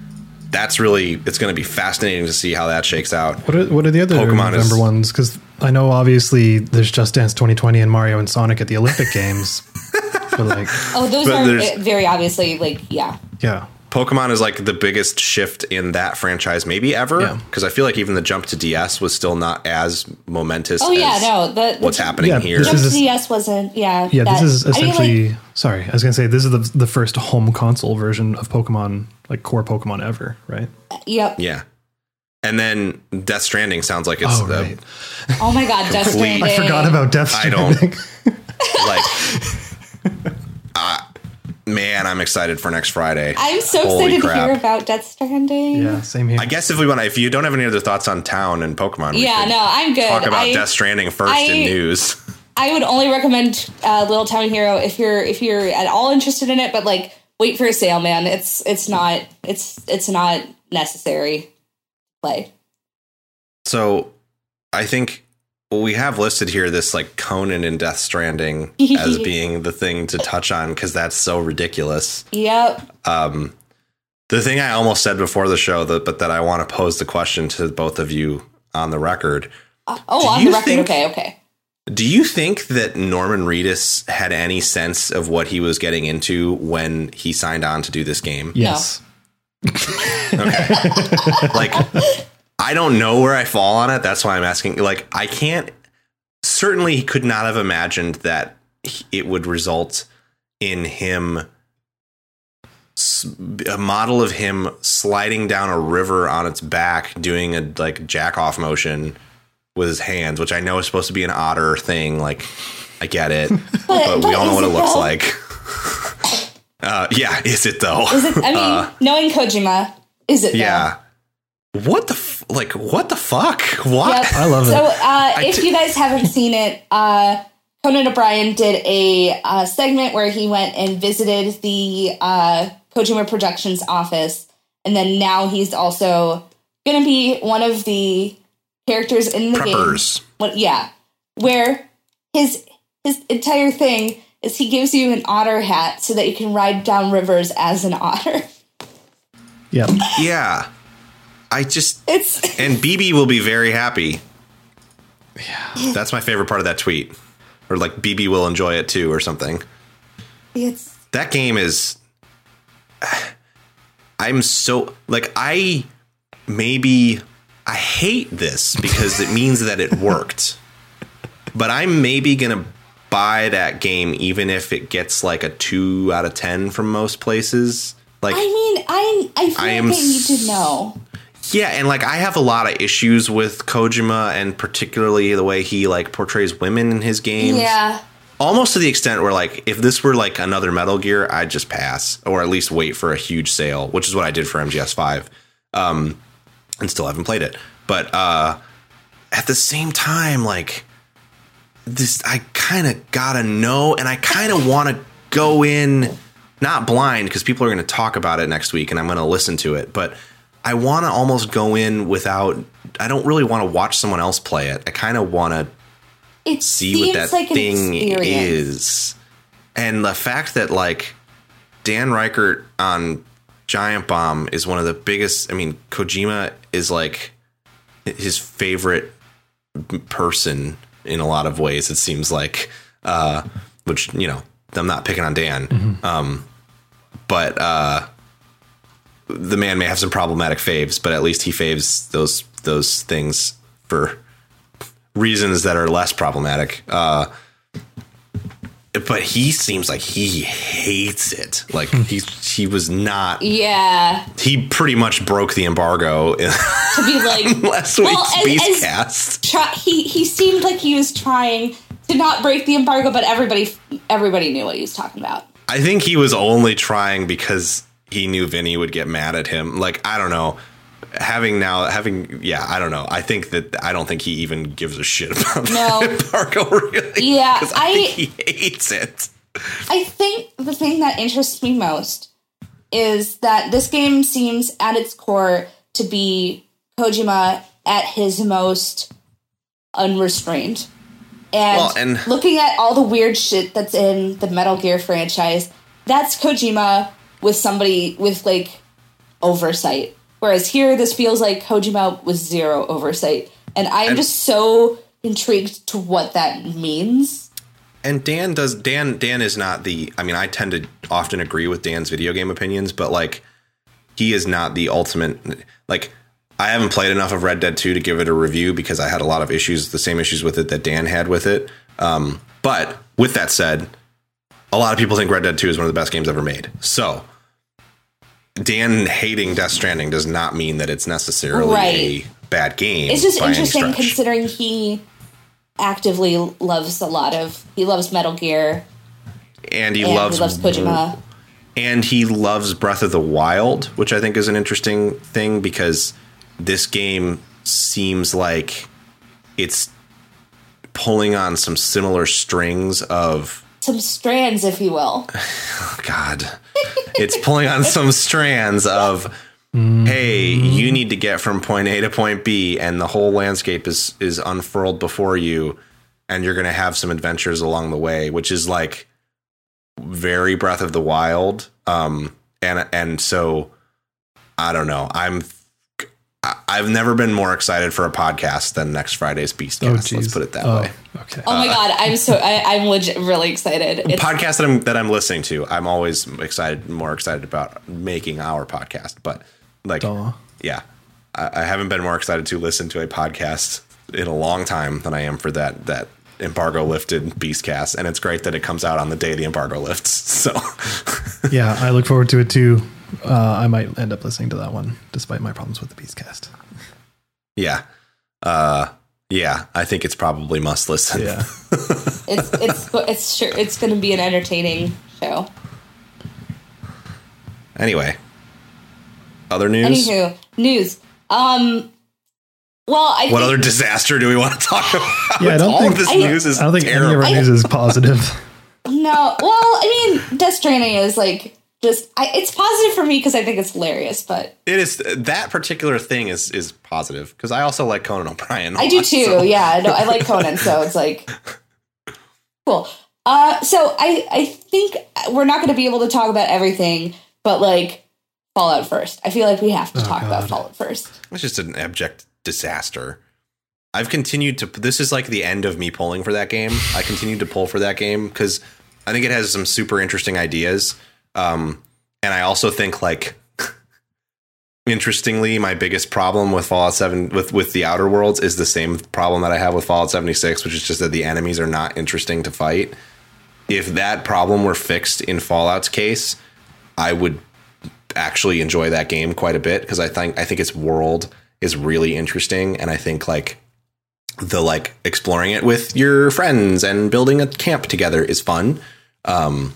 that's really it's going to be fascinating to see how that shakes out. What are, what are the other Pokemon November is- ones? Because I know obviously there's Just Dance 2020 and Mario and Sonic at the Olympic Games. [laughs] but like, oh, those But are uh, very obviously like yeah. yeah. Pokemon is like the biggest shift in that franchise maybe ever Yeah. because I feel like even the jump to DS was still not as momentous. Oh yeah, no, the, the what's happening Yeah, here. this Jump is- to DS wasn't yeah. Yeah, that- this is I mean, like, essentially. sorry, I was gonna say this is the the first home console version of Pokemon, like core Pokemon ever, right? yep. Yeah. And then Death Stranding sounds like it's Oh, right. Oh my god, Death Stranding. I forgot about Death I don't- Stranding. [laughs] like [laughs] [laughs] uh, man, I'm excited for next Friday. I'm so Holy excited to hear about Death Stranding. yeah, same here. I guess if we want to, if you don't have any other thoughts on Town and Pokemon, we Yeah, no, I'm good. talk about I, Death Stranding first I- in news. I would only recommend uh, Little Town Hero if you're if you're at all interested in it, but like wait for a sale, man. It's it's not it's it's not necessary. Play. So I think well, we have listed here this like Conan and Death Stranding as [laughs] being the thing to touch on because that's so ridiculous. Yep. Um, the thing I almost said before the show, that, but that I want to pose the question to both of you on the record. Oh, Do on the record. think- okay, okay. Do you think that Norman Reedus had any sense of what he was getting into when he signed on to do this game? yes. Okay. [laughs] Like, I don't know where I fall on it. That's why I'm asking. Like, I can't. Certainly, he could not have imagined that it would result in him. a model of him sliding down a river on its back, doing a like jack off motion with his hands, which I know is supposed to be an otter thing. Like, I get it, [laughs] but, we but all know what it it looks though? like. [laughs] Uh, yeah, is it though? Is it, I [laughs] mean, knowing Kojima, is it? though? Yeah. What the f- like? What the fuck? What? Yep. I love it. So, uh, if t- you guys haven't seen it, uh, Conan O'Brien did a uh, segment where he went and visited the uh, Kojima Productions office, and then now he's also going to be one of the characters in the Preppers. game. What, yeah, where his his entire thing is he gives you an otter hat so that you can ride down rivers as an [laughs] otter. Yeah. Yeah. I just It's [laughs] and BB will be very happy. Yeah. That's my favorite part of that tweet. Or like BB will enjoy it too or something. it's That game is [sighs] I'm so like I maybe I hate this because it means that it worked. [laughs] But I'm maybe going to buy that game even if it gets like a 2 out of 10 from most places. Like I mean, I I feel I like am I need to know. Yeah, and like I have a lot of issues with Kojima and particularly the way he like portrays women in his games. Yeah. Almost to the extent where like if this were like another Metal Gear, I'd just pass or at least wait for a huge sale, which is what I did for MGS5. Um and still haven't played it. But uh at the same time like this I kind of got to know and I kind of want to go in not blind because people are going to talk about it next week and I'm going to listen to it, but I want to almost go in without. I don't really want to watch someone else play it. I kind of want to It see what that like thing is, and the fact that like Dan Ryckert on Giant Bomb is one of the biggest. I mean, Kojima is like his favorite person in a lot of ways. It seems like, uh, which you know, I'm not picking on Dan, um, but uh, the man may have some problematic faves, but at least he faves those those things for reasons that are less problematic. Uh, but he seems like he hates it. Like he he was not. Yeah. He pretty much broke the embargo in [laughs] To be like [laughs] last Well, week's as- Space as- Cast. try, he he seemed like he was trying to not break the embargo, but everybody everybody knew what he was talking about. I think he was only trying because he knew Vinny would get mad at him. Like I don't know. Having now having yeah, I don't know. I think that I don't think he even gives a shit about No. [laughs] embargo really. Yeah, I- think he hates it. I think the thing that interests me most is that this game seems at its core to be Kojima at his most unrestrained. And, Well, and- looking at all the weird shit that's in the Metal Gear franchise, that's Kojima with somebody with like oversight. Whereas here, this feels like Kojima with zero oversight. And I'm And- just so intrigued to what that means. And Dan does Dan Dan is not the I mean I tend to often agree with Dan's video game opinions, but like he is not the ultimate like I haven't played enough of Red Dead 2 to give it a review because I had a lot of issues, the same issues with it that Dan had with it. Um, but with that said, a lot of people think Red Dead 2 is one of the best games ever made. So Dan hating Death Stranding does not mean that it's necessarily Right. a bad game. It's just interesting considering he actively loves a lot of he loves Metal Gear and he and loves he loves Kojima. and he loves Breath of the Wild, which I think is an interesting thing because this game seems like it's pulling on some similar strings of Some strands, if you will. [laughs] God. it's pulling on some strands of hey, you need to get from point A to point B and the whole landscape is is unfurled before you and you're going to have some adventures along the way, which is like very Breath of the Wild. Um and and so I don't know. I'm I've never been more excited for a podcast than next Friday's Beastcast. Oh, Let's put it that Oh, way. Okay. Oh my uh, god, I'm so I, I'm legit really excited. [laughs] It's, podcast that I'm that I'm listening to, I'm always excited, more excited about making our podcast. But like, Duh. yeah, I, I haven't been more excited to listen to a podcast in a long time than I am for that that embargo lifted Beastcast, and it's great that it comes out on the day the embargo lifts. [laughs] So yeah, I look forward to it too. Uh, I might end up listening to that one, despite my problems with the Beastcast. yeah, uh, yeah, I think it's probably must listen. Yeah. [laughs] it's it's it's sure it's going to be an entertaining show. Anyway, other news. Anywho, news. Um, well, I What think, other disaster do we want to talk about? Yeah, I don't All think- of this I- news is I don't think terrible. any of our news is positive. No, well, I mean, Death Stranding is like just I, it's positive for me because I think it's hilarious, but It is that particular thing is is positive because I also like Conan O'Brien. a I do lot, too. so- Yeah, no, I like Conan, so it's like [laughs] cool. Uh, so I I think we're not going to be able to talk about everything, but like Fallout first. I feel like we have to talk about God. Fallout first. It's just an abject disaster. I've continued to. This is like the end of me pulling for that game. I continued to pull for that game because I think it has some super interesting ideas. Um, and I also think like. [laughs] Interestingly, my biggest problem with Fallout 7 with with the Outer Worlds is the same problem that I have with Fallout 76, which is just that the enemies are not interesting to fight. If that problem were fixed in Fallout's case, I would actually enjoy that game quite a bit because I think I think its world is really interesting and I think like the like exploring it with your friends and building a camp together is fun. Um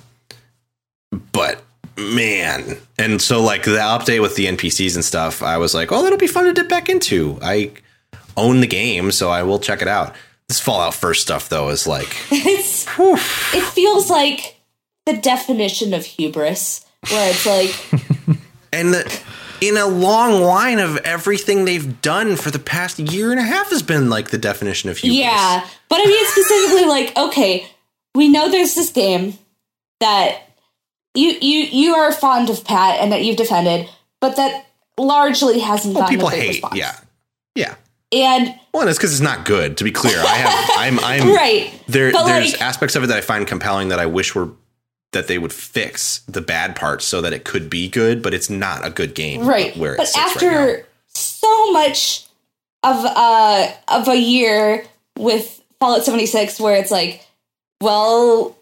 but man, and so like the update with the NPCs and stuff, I was like, "Oh, that'll be fun to dip back into." I own the game, so I will check it out. This Fallout first stuff though is like [laughs] It's it feels like the definition of hubris, where it's like [laughs] and the, in a long line of everything they've done for the past year and a half has been like the definition of hubris. Yeah, but I mean specifically like okay, we know there's this game that you you you are fond of Pat and that you've defended, but that largely hasn't well, gotten people a hate. response. Yeah, yeah. and Well, and it's because it's not good. To be clear, I have. [laughs] I'm. I'm right, There, But, there's like- aspects of it that I find compelling that I wish were that they would fix the bad parts so that it could be good, but it's not a good game. right. Where but right after now. so much of uh of a year with Fallout 76, where it's like, well,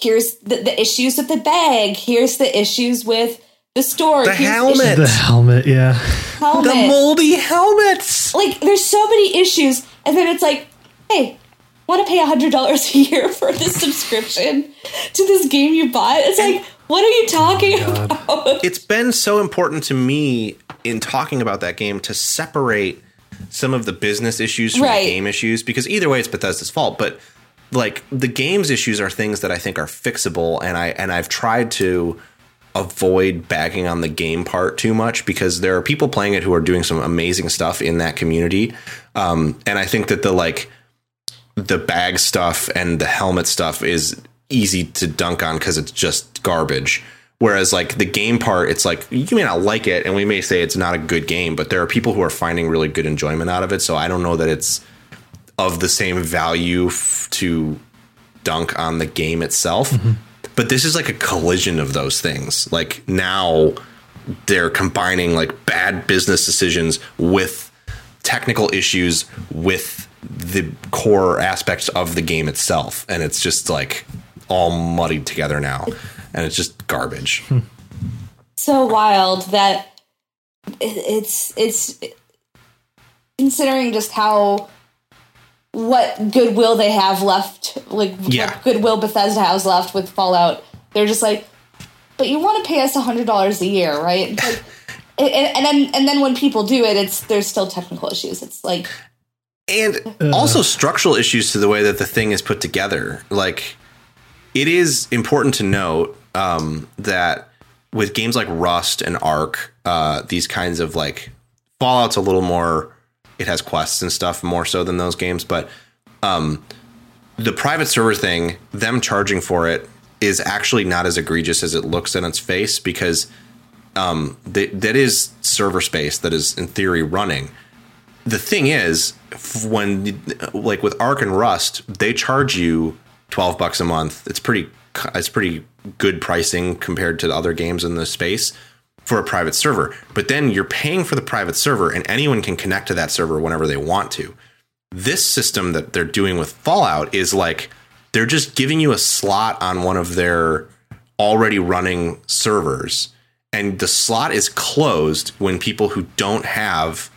here's the, the issues with the bag, here's the issues with the store, The here's helmet. issues- the helmet, yeah. helmet. the moldy helmets. like there's so many issues and then it's like hey want to pay $100 [laughs] a year for this subscription to this game you bought it's like what are you talking oh God. about it's been so important to me in talking about that game to separate some of the business issues from Right. the game issues because either way it's Bethesda's fault. But like the games issues are things that I think are fixable, and I and I've tried to avoid bagging on the game part too much because there are people playing it who are doing some amazing stuff in that community, um, and I think that the like the bag stuff and the helmet stuff is easy to dunk on because it's just garbage. Whereas like the game part, it's like you may not like it, and we may say it's not a good game, but there are people who are finding really good enjoyment out of it. So I don't know that it's of the same value f- to dunk on the game itself. Mm-hmm. But this is like a collision of those things. Like now they're combining like bad business decisions with technical issues with the core aspects of the game itself. And it's just like all muddied together now. And it's just garbage. Hmm. So wild that it's it's considering just how what goodwill they have left, like Yeah. what goodwill Bethesda has left with Fallout. They're just like, but you want to pay us a hundred dollars a year, right? Like, [laughs] and, and then and then when people do it, it's there's still technical issues. It's like and also structural issues to the way that the thing is put together. Like, it is important to note um, that with games like Rust and Ark, uh, these kinds of like Fallout's a little more. It has quests and stuff more so than those games, but um, the private server thing, them charging for it, is actually not as egregious as it looks in its face because um, th- that is server space that is in theory running. The thing is when like with Ark and rust they charge you 12 bucks a month. It's pretty it's pretty good pricing compared to the other games in the space for a private server but then you're paying for the private server and anyone can connect to that server whenever they want to this system that they're doing with fallout is like they're just giving you a slot on one of their already running servers and the slot is closed when people who don't have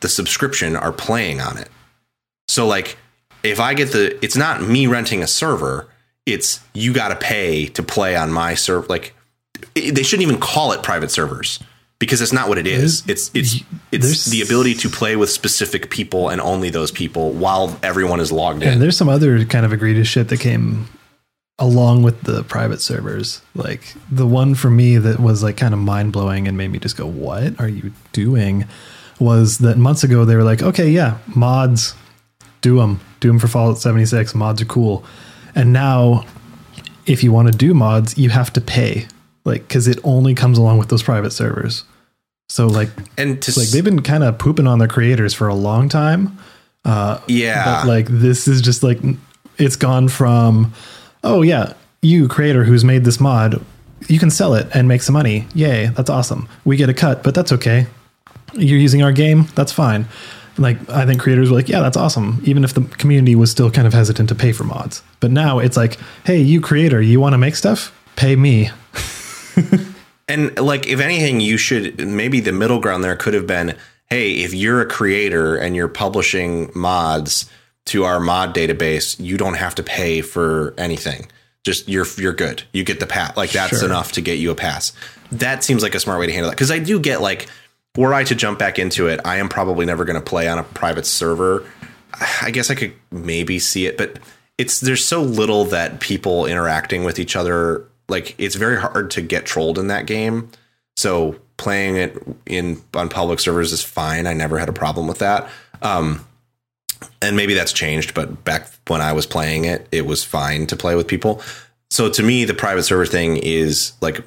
the subscription are playing on it. So like if I get the it's not me renting a server, it's you got to pay to play on my server like they shouldn't even call it private servers because it's not what it is. It's it's it's There's- the ability to play with specific people and only those people while everyone is logged in. And there's some other kind of egregious shit that came along with the private servers. Like the one for me that was like kind of mind blowing and made me just go, "What are you doing?" Was that months ago they were like, "Okay, yeah, mods, do them, do them for Fallout 76. Mods are cool." And now, if you want to do mods, you have to pay, like because it only comes along with those private servers. So like, And to like s- they've been kind of pooping on their creators for a long time. Uh, yeah, But like this is just like it's gone from oh yeah, you creator who's made this mod, you can sell it and make some money. Yay, that's awesome. We get a cut, but that's okay. You're using our game, that's fine. Like I think creators were like, yeah, that's awesome. Even if the community was still kind of hesitant to pay for mods. But now it's like, hey, you creator, you want to make stuff? Pay me. [laughs] [laughs] And like, if anything, you should maybe the middle ground there could have been, hey, if you're a creator and you're publishing mods to our mod database, you don't have to pay for anything. Just you're you're good. You get the pass. Like that's Sure. enough to get you a pass. That seems like a smart way to handle that because I do get like, were I to jump back into it, I am probably never going to play on a private server. I guess I could maybe see it, but it's there's so little that people interacting with each other. Like it's very hard to get trolled in that game. So playing it in on public servers is fine. I never had a problem with that. Um, and maybe that's changed, but back when I was playing it, it was fine to play with people. So to me, the private server thing is like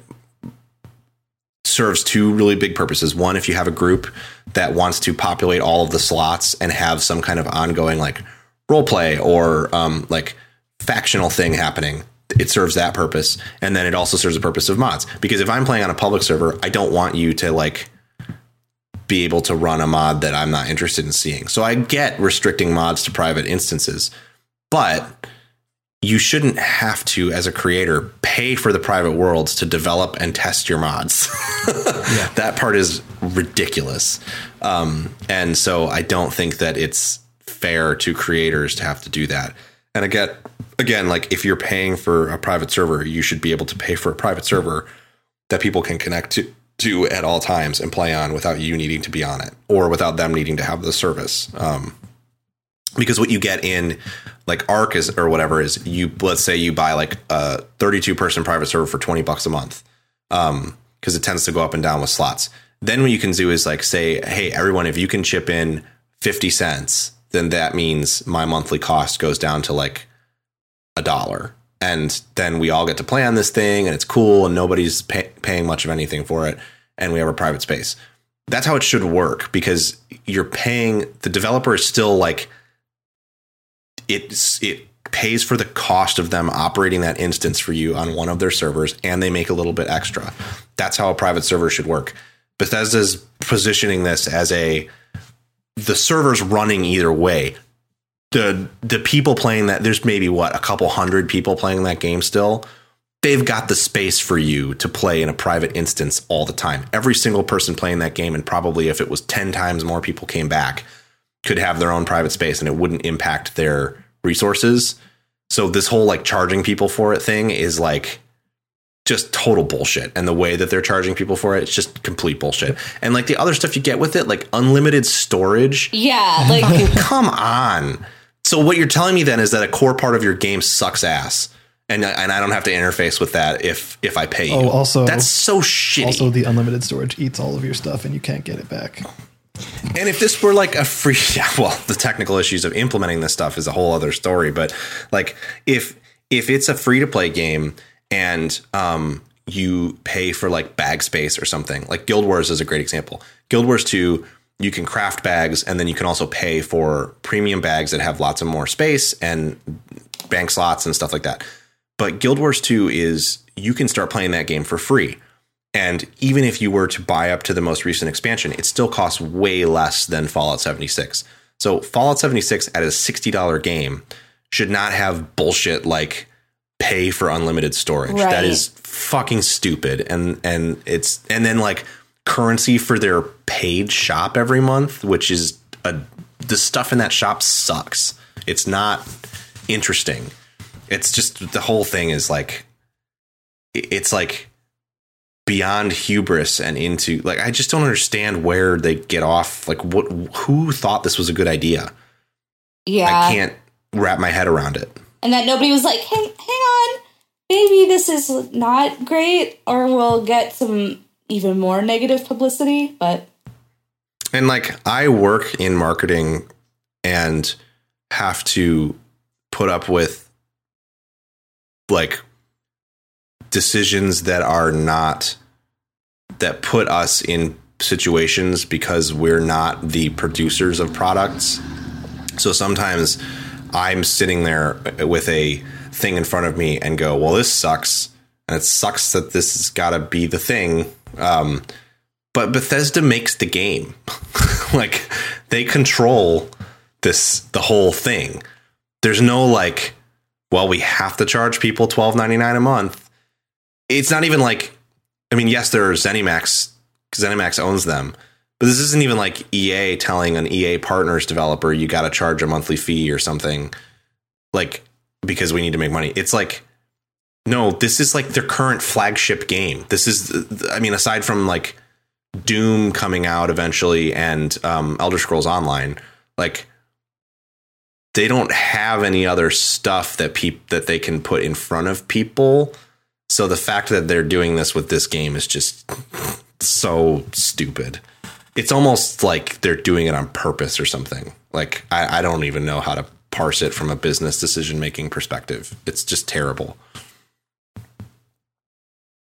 serves two really big purposes. One, if you have a group that wants to populate all of the slots and have some kind of ongoing like role play or um, like factional thing happening, it serves that purpose. And then it also serves the purpose of mods. Because if I'm playing on a public server, I don't want you to like be able to run a mod that I'm not interested in seeing. So I get restricting mods to private instances, but you shouldn't have to, as a creator, pay for the private worlds to develop and test your mods. [laughs] That part is ridiculous. Um, and so I don't think that it's fair to creators to have to do that. And again, again, like if you're paying for a private server, you should be able to pay for a private server that people can connect to to at all times and play on without you needing to be on it or without them needing to have the service. Um, because what you get in like Ark is or whatever is you let's say you buy like a 32 person private server for 20 bucks a month um because it tends to go up and down with slots then what you can do is like say hey everyone if you can chip in 50 cents then that means my monthly cost goes down to like a dollar. And then we all get to play on this thing and it's cool and nobody's pay- paying much of anything for it and we have a private space. That's how it should work because you're paying the developer is still like it's it pays for the cost of them operating that instance for you on one of their servers and they make a little bit extra. That's how a private server should work. Bethesda's positioning this as a the server's running either way. The the people playing that there's maybe what a couple hundred people playing that game still. They've got the space for you to play in a private instance all the time. Every single person playing that game and probably if it was 10 times more people came back could have their own private space and it wouldn't impact their resources. So this whole like charging people for it thing is like just total bullshit and the way that they're charging people for it it's just complete bullshit and like the other stuff you get with it like unlimited storage Yeah, like fucking [laughs] come on. So what you're telling me then is that a core part of your game sucks ass, and and I don't have to interface with that if if I pay oh, you. Oh, also- that's so shitty. Also, the unlimited storage eats all of your stuff, and you can't get it back. and if this were like a free, [laughs] yeah, well, the technical issues of implementing this stuff is a whole other story. But like if if it's a free to play game and um you pay for like bag space or something, like Guild Wars is a great example. Guild Wars two. You can craft bags, and then you can also pay for premium bags that have lots of more space and bank slots and stuff like that. But Guild Wars 2 is you can start playing that game for free. And even if you were to buy up to the most recent expansion, it still costs way less than Fallout 76. So Fallout 76 at a $60 game should not have bullshit like pay for unlimited storage. Right. That is fucking stupid. And and it's and then like currency for their paid shop every month, which is a the stuff in that shop sucks. It's not interesting. It's just the whole thing is like it's like beyond hubris and into like I just don't understand where they get off like what who thought this was a good idea. yeah, I can't wrap my head around it. And that nobody was like, hang, hang on, maybe this is not great, or we'll get some even more negative publicity. But And like I work in marketing and have to put up with like decisions that are not that put us in situations because we're not the producers of products. So sometimes I'm sitting there with a thing in front of me and go, "Well, this sucks." And it sucks that this has got to be the thing. Um, but Bethesda makes the game. [laughs] like they control this the whole thing. There's no like, well, we have to charge people twelve ninety nine a month. It's not even like, I mean, yes, there are ZeniMax. ZeniMax owns them, but this isn't even like EA telling an EA partners developer you got to charge a monthly fee or something, like because we need to make money. It's like no, this is like their current flagship game. This is, I mean, aside from like Doom coming out eventually and um, Elder Scrolls Online, like they don't have any other stuff that peop- that they can put in front of people. So the fact that they're doing this with this game is just so stupid. It's almost like they're doing it on purpose or something. Like I, I don't even know how to parse it from a business decision making perspective. It's just terrible.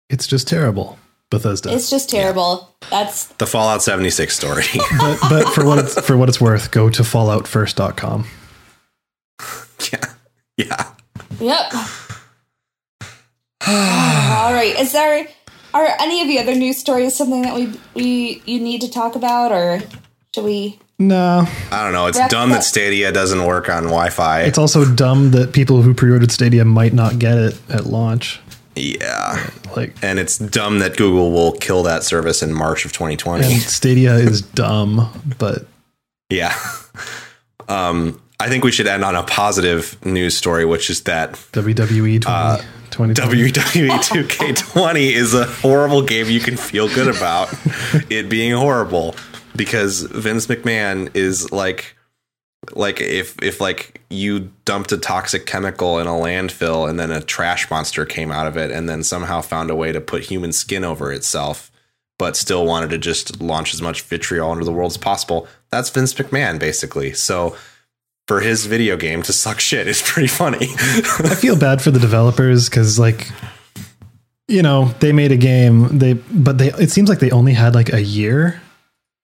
It's just terrible, Bethesda. it's just terrible. That's The Fallout 76 story. [laughs] but but for what it's for what it's worth, go to falloutfirst.com. yeah. Yeah. Yep. [sighs] All right. Is there are any of the other news stories something that we we you need to talk about, or should we? No, I don't know. It's Wrap dumb it that. Stadia doesn't work on Wi-Fi. it's also dumb that people who pre-ordered Stadia might not get it at launch. yeah. Like, And it's dumb that Google will kill that service in March of 2020. and Stadia is dumb, but yeah. [laughs] Um, I think we should end on a positive news story, which is that WWE 20, Uh, 2020 WWE 2K20 is a horrible game you can feel good about [laughs] it being horrible because Vince McMahon is like like if if like you dumped a toxic chemical in a landfill and then a trash monster came out of it and then somehow found a way to put human skin over itself but still wanted to just launch as much vitriol into the world as possible that's vince mcmahon basically. So for his video game to suck shit is [laughs] pretty funny. I feel bad for the developers because like you know they made a game they but they it seems like they only had like a year.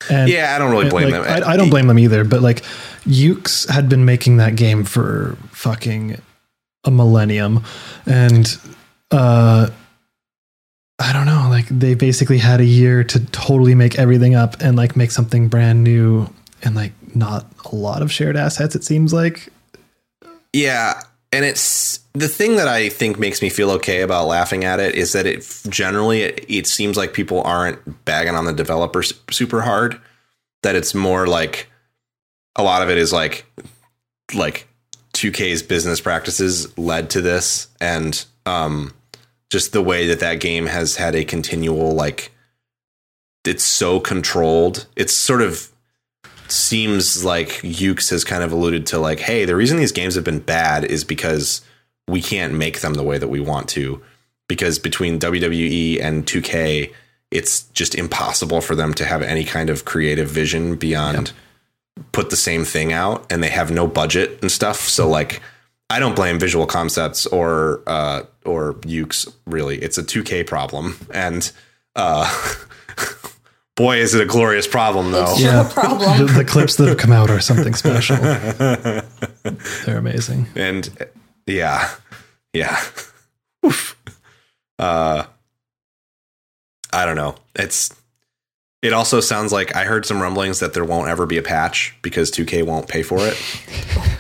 And yeah i don't really blame like, them. I, I don't blame them either but like Yuke's had been making that game for fucking a millennium. And uh I don't know like they basically had a year to totally make everything up and like make something brand new and like not a lot of shared assets it seems like Yeah, and it's the thing that I think makes me feel okay about laughing at it is that it generally it, it seems like people aren't bagging on the developers super hard. That it's more like a lot of it is like like 2K's business practices led to this, and um, just the way that that game has had a continual like it's so controlled. It's sort of seems like Yuke's has kind of alluded to like, hey, the reason these games have been bad is because we can't make them the way that we want to. Because between WWE and 2K, it's just impossible for them to have any kind of creative vision beyond put the same thing out and they have no budget and stuff. So like I don't blame visual concepts or uh or Yuke's really. It's a 2K problem. And uh [laughs] boy is it a glorious problem though. It's no problem. the, [laughs] the clips that have come out are something special. [laughs] They're amazing. And uh, yeah. Yeah. [laughs] Oof. uh i don't know. It's it also sounds like i heard some rumblings that there won't ever be a patch because 2k won't pay for it.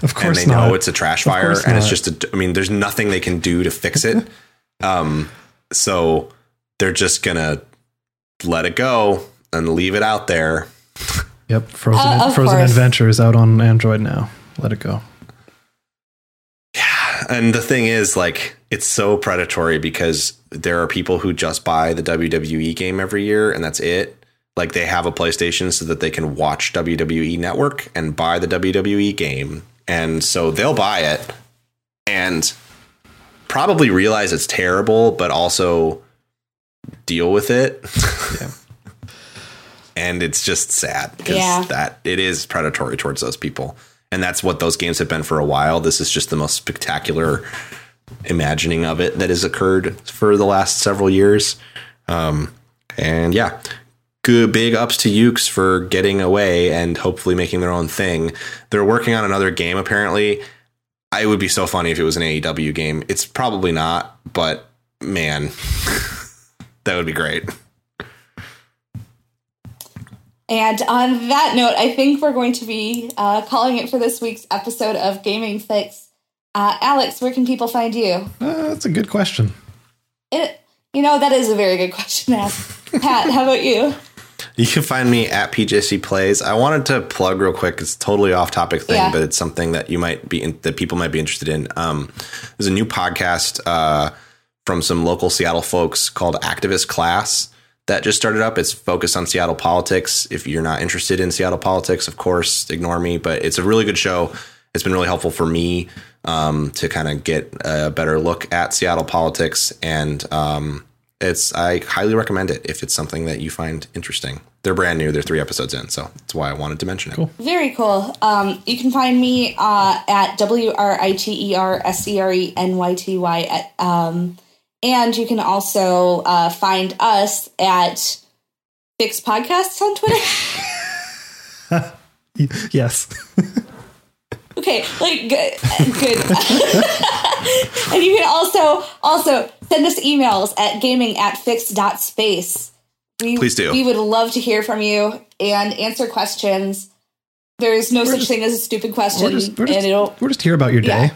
Of and course they not. know it's a trash fire course and it's just a i mean there's nothing they can do to fix it. Um so they're just gonna let it go and leave it out there Yep, Frozen Uh, Frozen course. Adventure is out on Android now. Let it go. Yeah, and the thing is like it's so predatory because there are people who just buy the WWE game every year and that's it. Like they have a PlayStation so that they can watch WWE Network and buy the WWE game. And so they'll buy it and probably realize it's terrible, but also deal with it. [laughs] and it's just sad because Yeah. that it is predatory towards those people. And that's what those games have been for a while. This is just the most spectacular imagining of it that has occurred for the last several years. Um, and yeah, good big ups to Yuke's for getting away and hopefully making their own thing. They're working on another game apparently. I would be so funny if it was an AEW game. It's probably not, but man, [laughs] that would be great. And on that note, I think we're going to be uh, calling it for this week's episode of Gaming Fix. Uh, Alex, where can people find you? Uh, that's a good question. It, you know, that is a very good question to ask. [laughs] Pat, how about you? You can find me at PJC Plays. I wanted to plug real quick. It's a totally off topic thing, Yeah. but it's something that you might be in, that people might be interested in. Um, there's a new podcast uh, from some local Seattle folks called Activist Class that just started up. It's focused on Seattle politics. If you're not interested in Seattle politics, of course, ignore me. But it's a really good show. It's been really helpful for me um, to kind of get a better look at Seattle politics, and um, it's I highly recommend it if it's something that you find interesting. They're brand new; they're three episodes in, so that's why I wanted to mention it. Cool. Very cool. Um, you can find me uh, at W R I T E R S E R E N Y T Y. At um, and you can also uh, find us at Fix Podcasts on Twitter. [laughs] [laughs] Yes. Okay, like good, good. [laughs] and you can also also send us emails at gaming at fix.space. We, Please do. We would love to hear from you and answer questions. There's no such just- thing as a stupid question, We're just, we're just, and it'll we're just here about your day. yeah,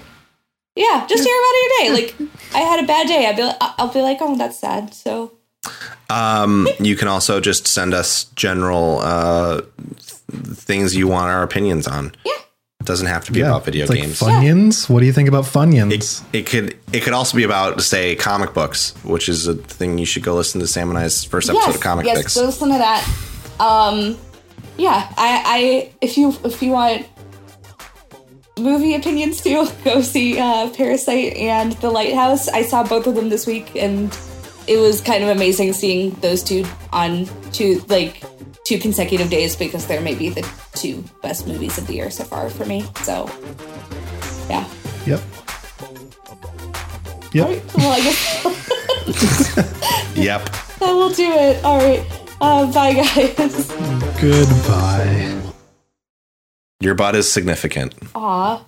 just hear about your day. [laughs] Like I had a bad day. I'll be like, I'll be like, oh, that's sad. So Um, you can also just send us general uh, th- things you want our opinions on. yeah, It doesn't have to be Yeah. about video It's like games. Funyuns. What do you think about Funyuns? It could it could also be about say comic books, which is a thing you should go listen to Sam and I's first episode yes, of Comic yes. Fix. Go listen to that. Um, yeah, I, I if you if you want movie opinions too. [laughs] Go see uh, Parasite and The Lighthouse. I saw both of them this week, and it was kind of amazing seeing those two on two like two consecutive days because they're maybe the two best movies of the year so far for me. So, yeah. Yep. All Yep. right. Well, I guess [laughs] Yep. that will do it. All right. Uh, bye, guys. Goodbye. Your butt is significant. Aw.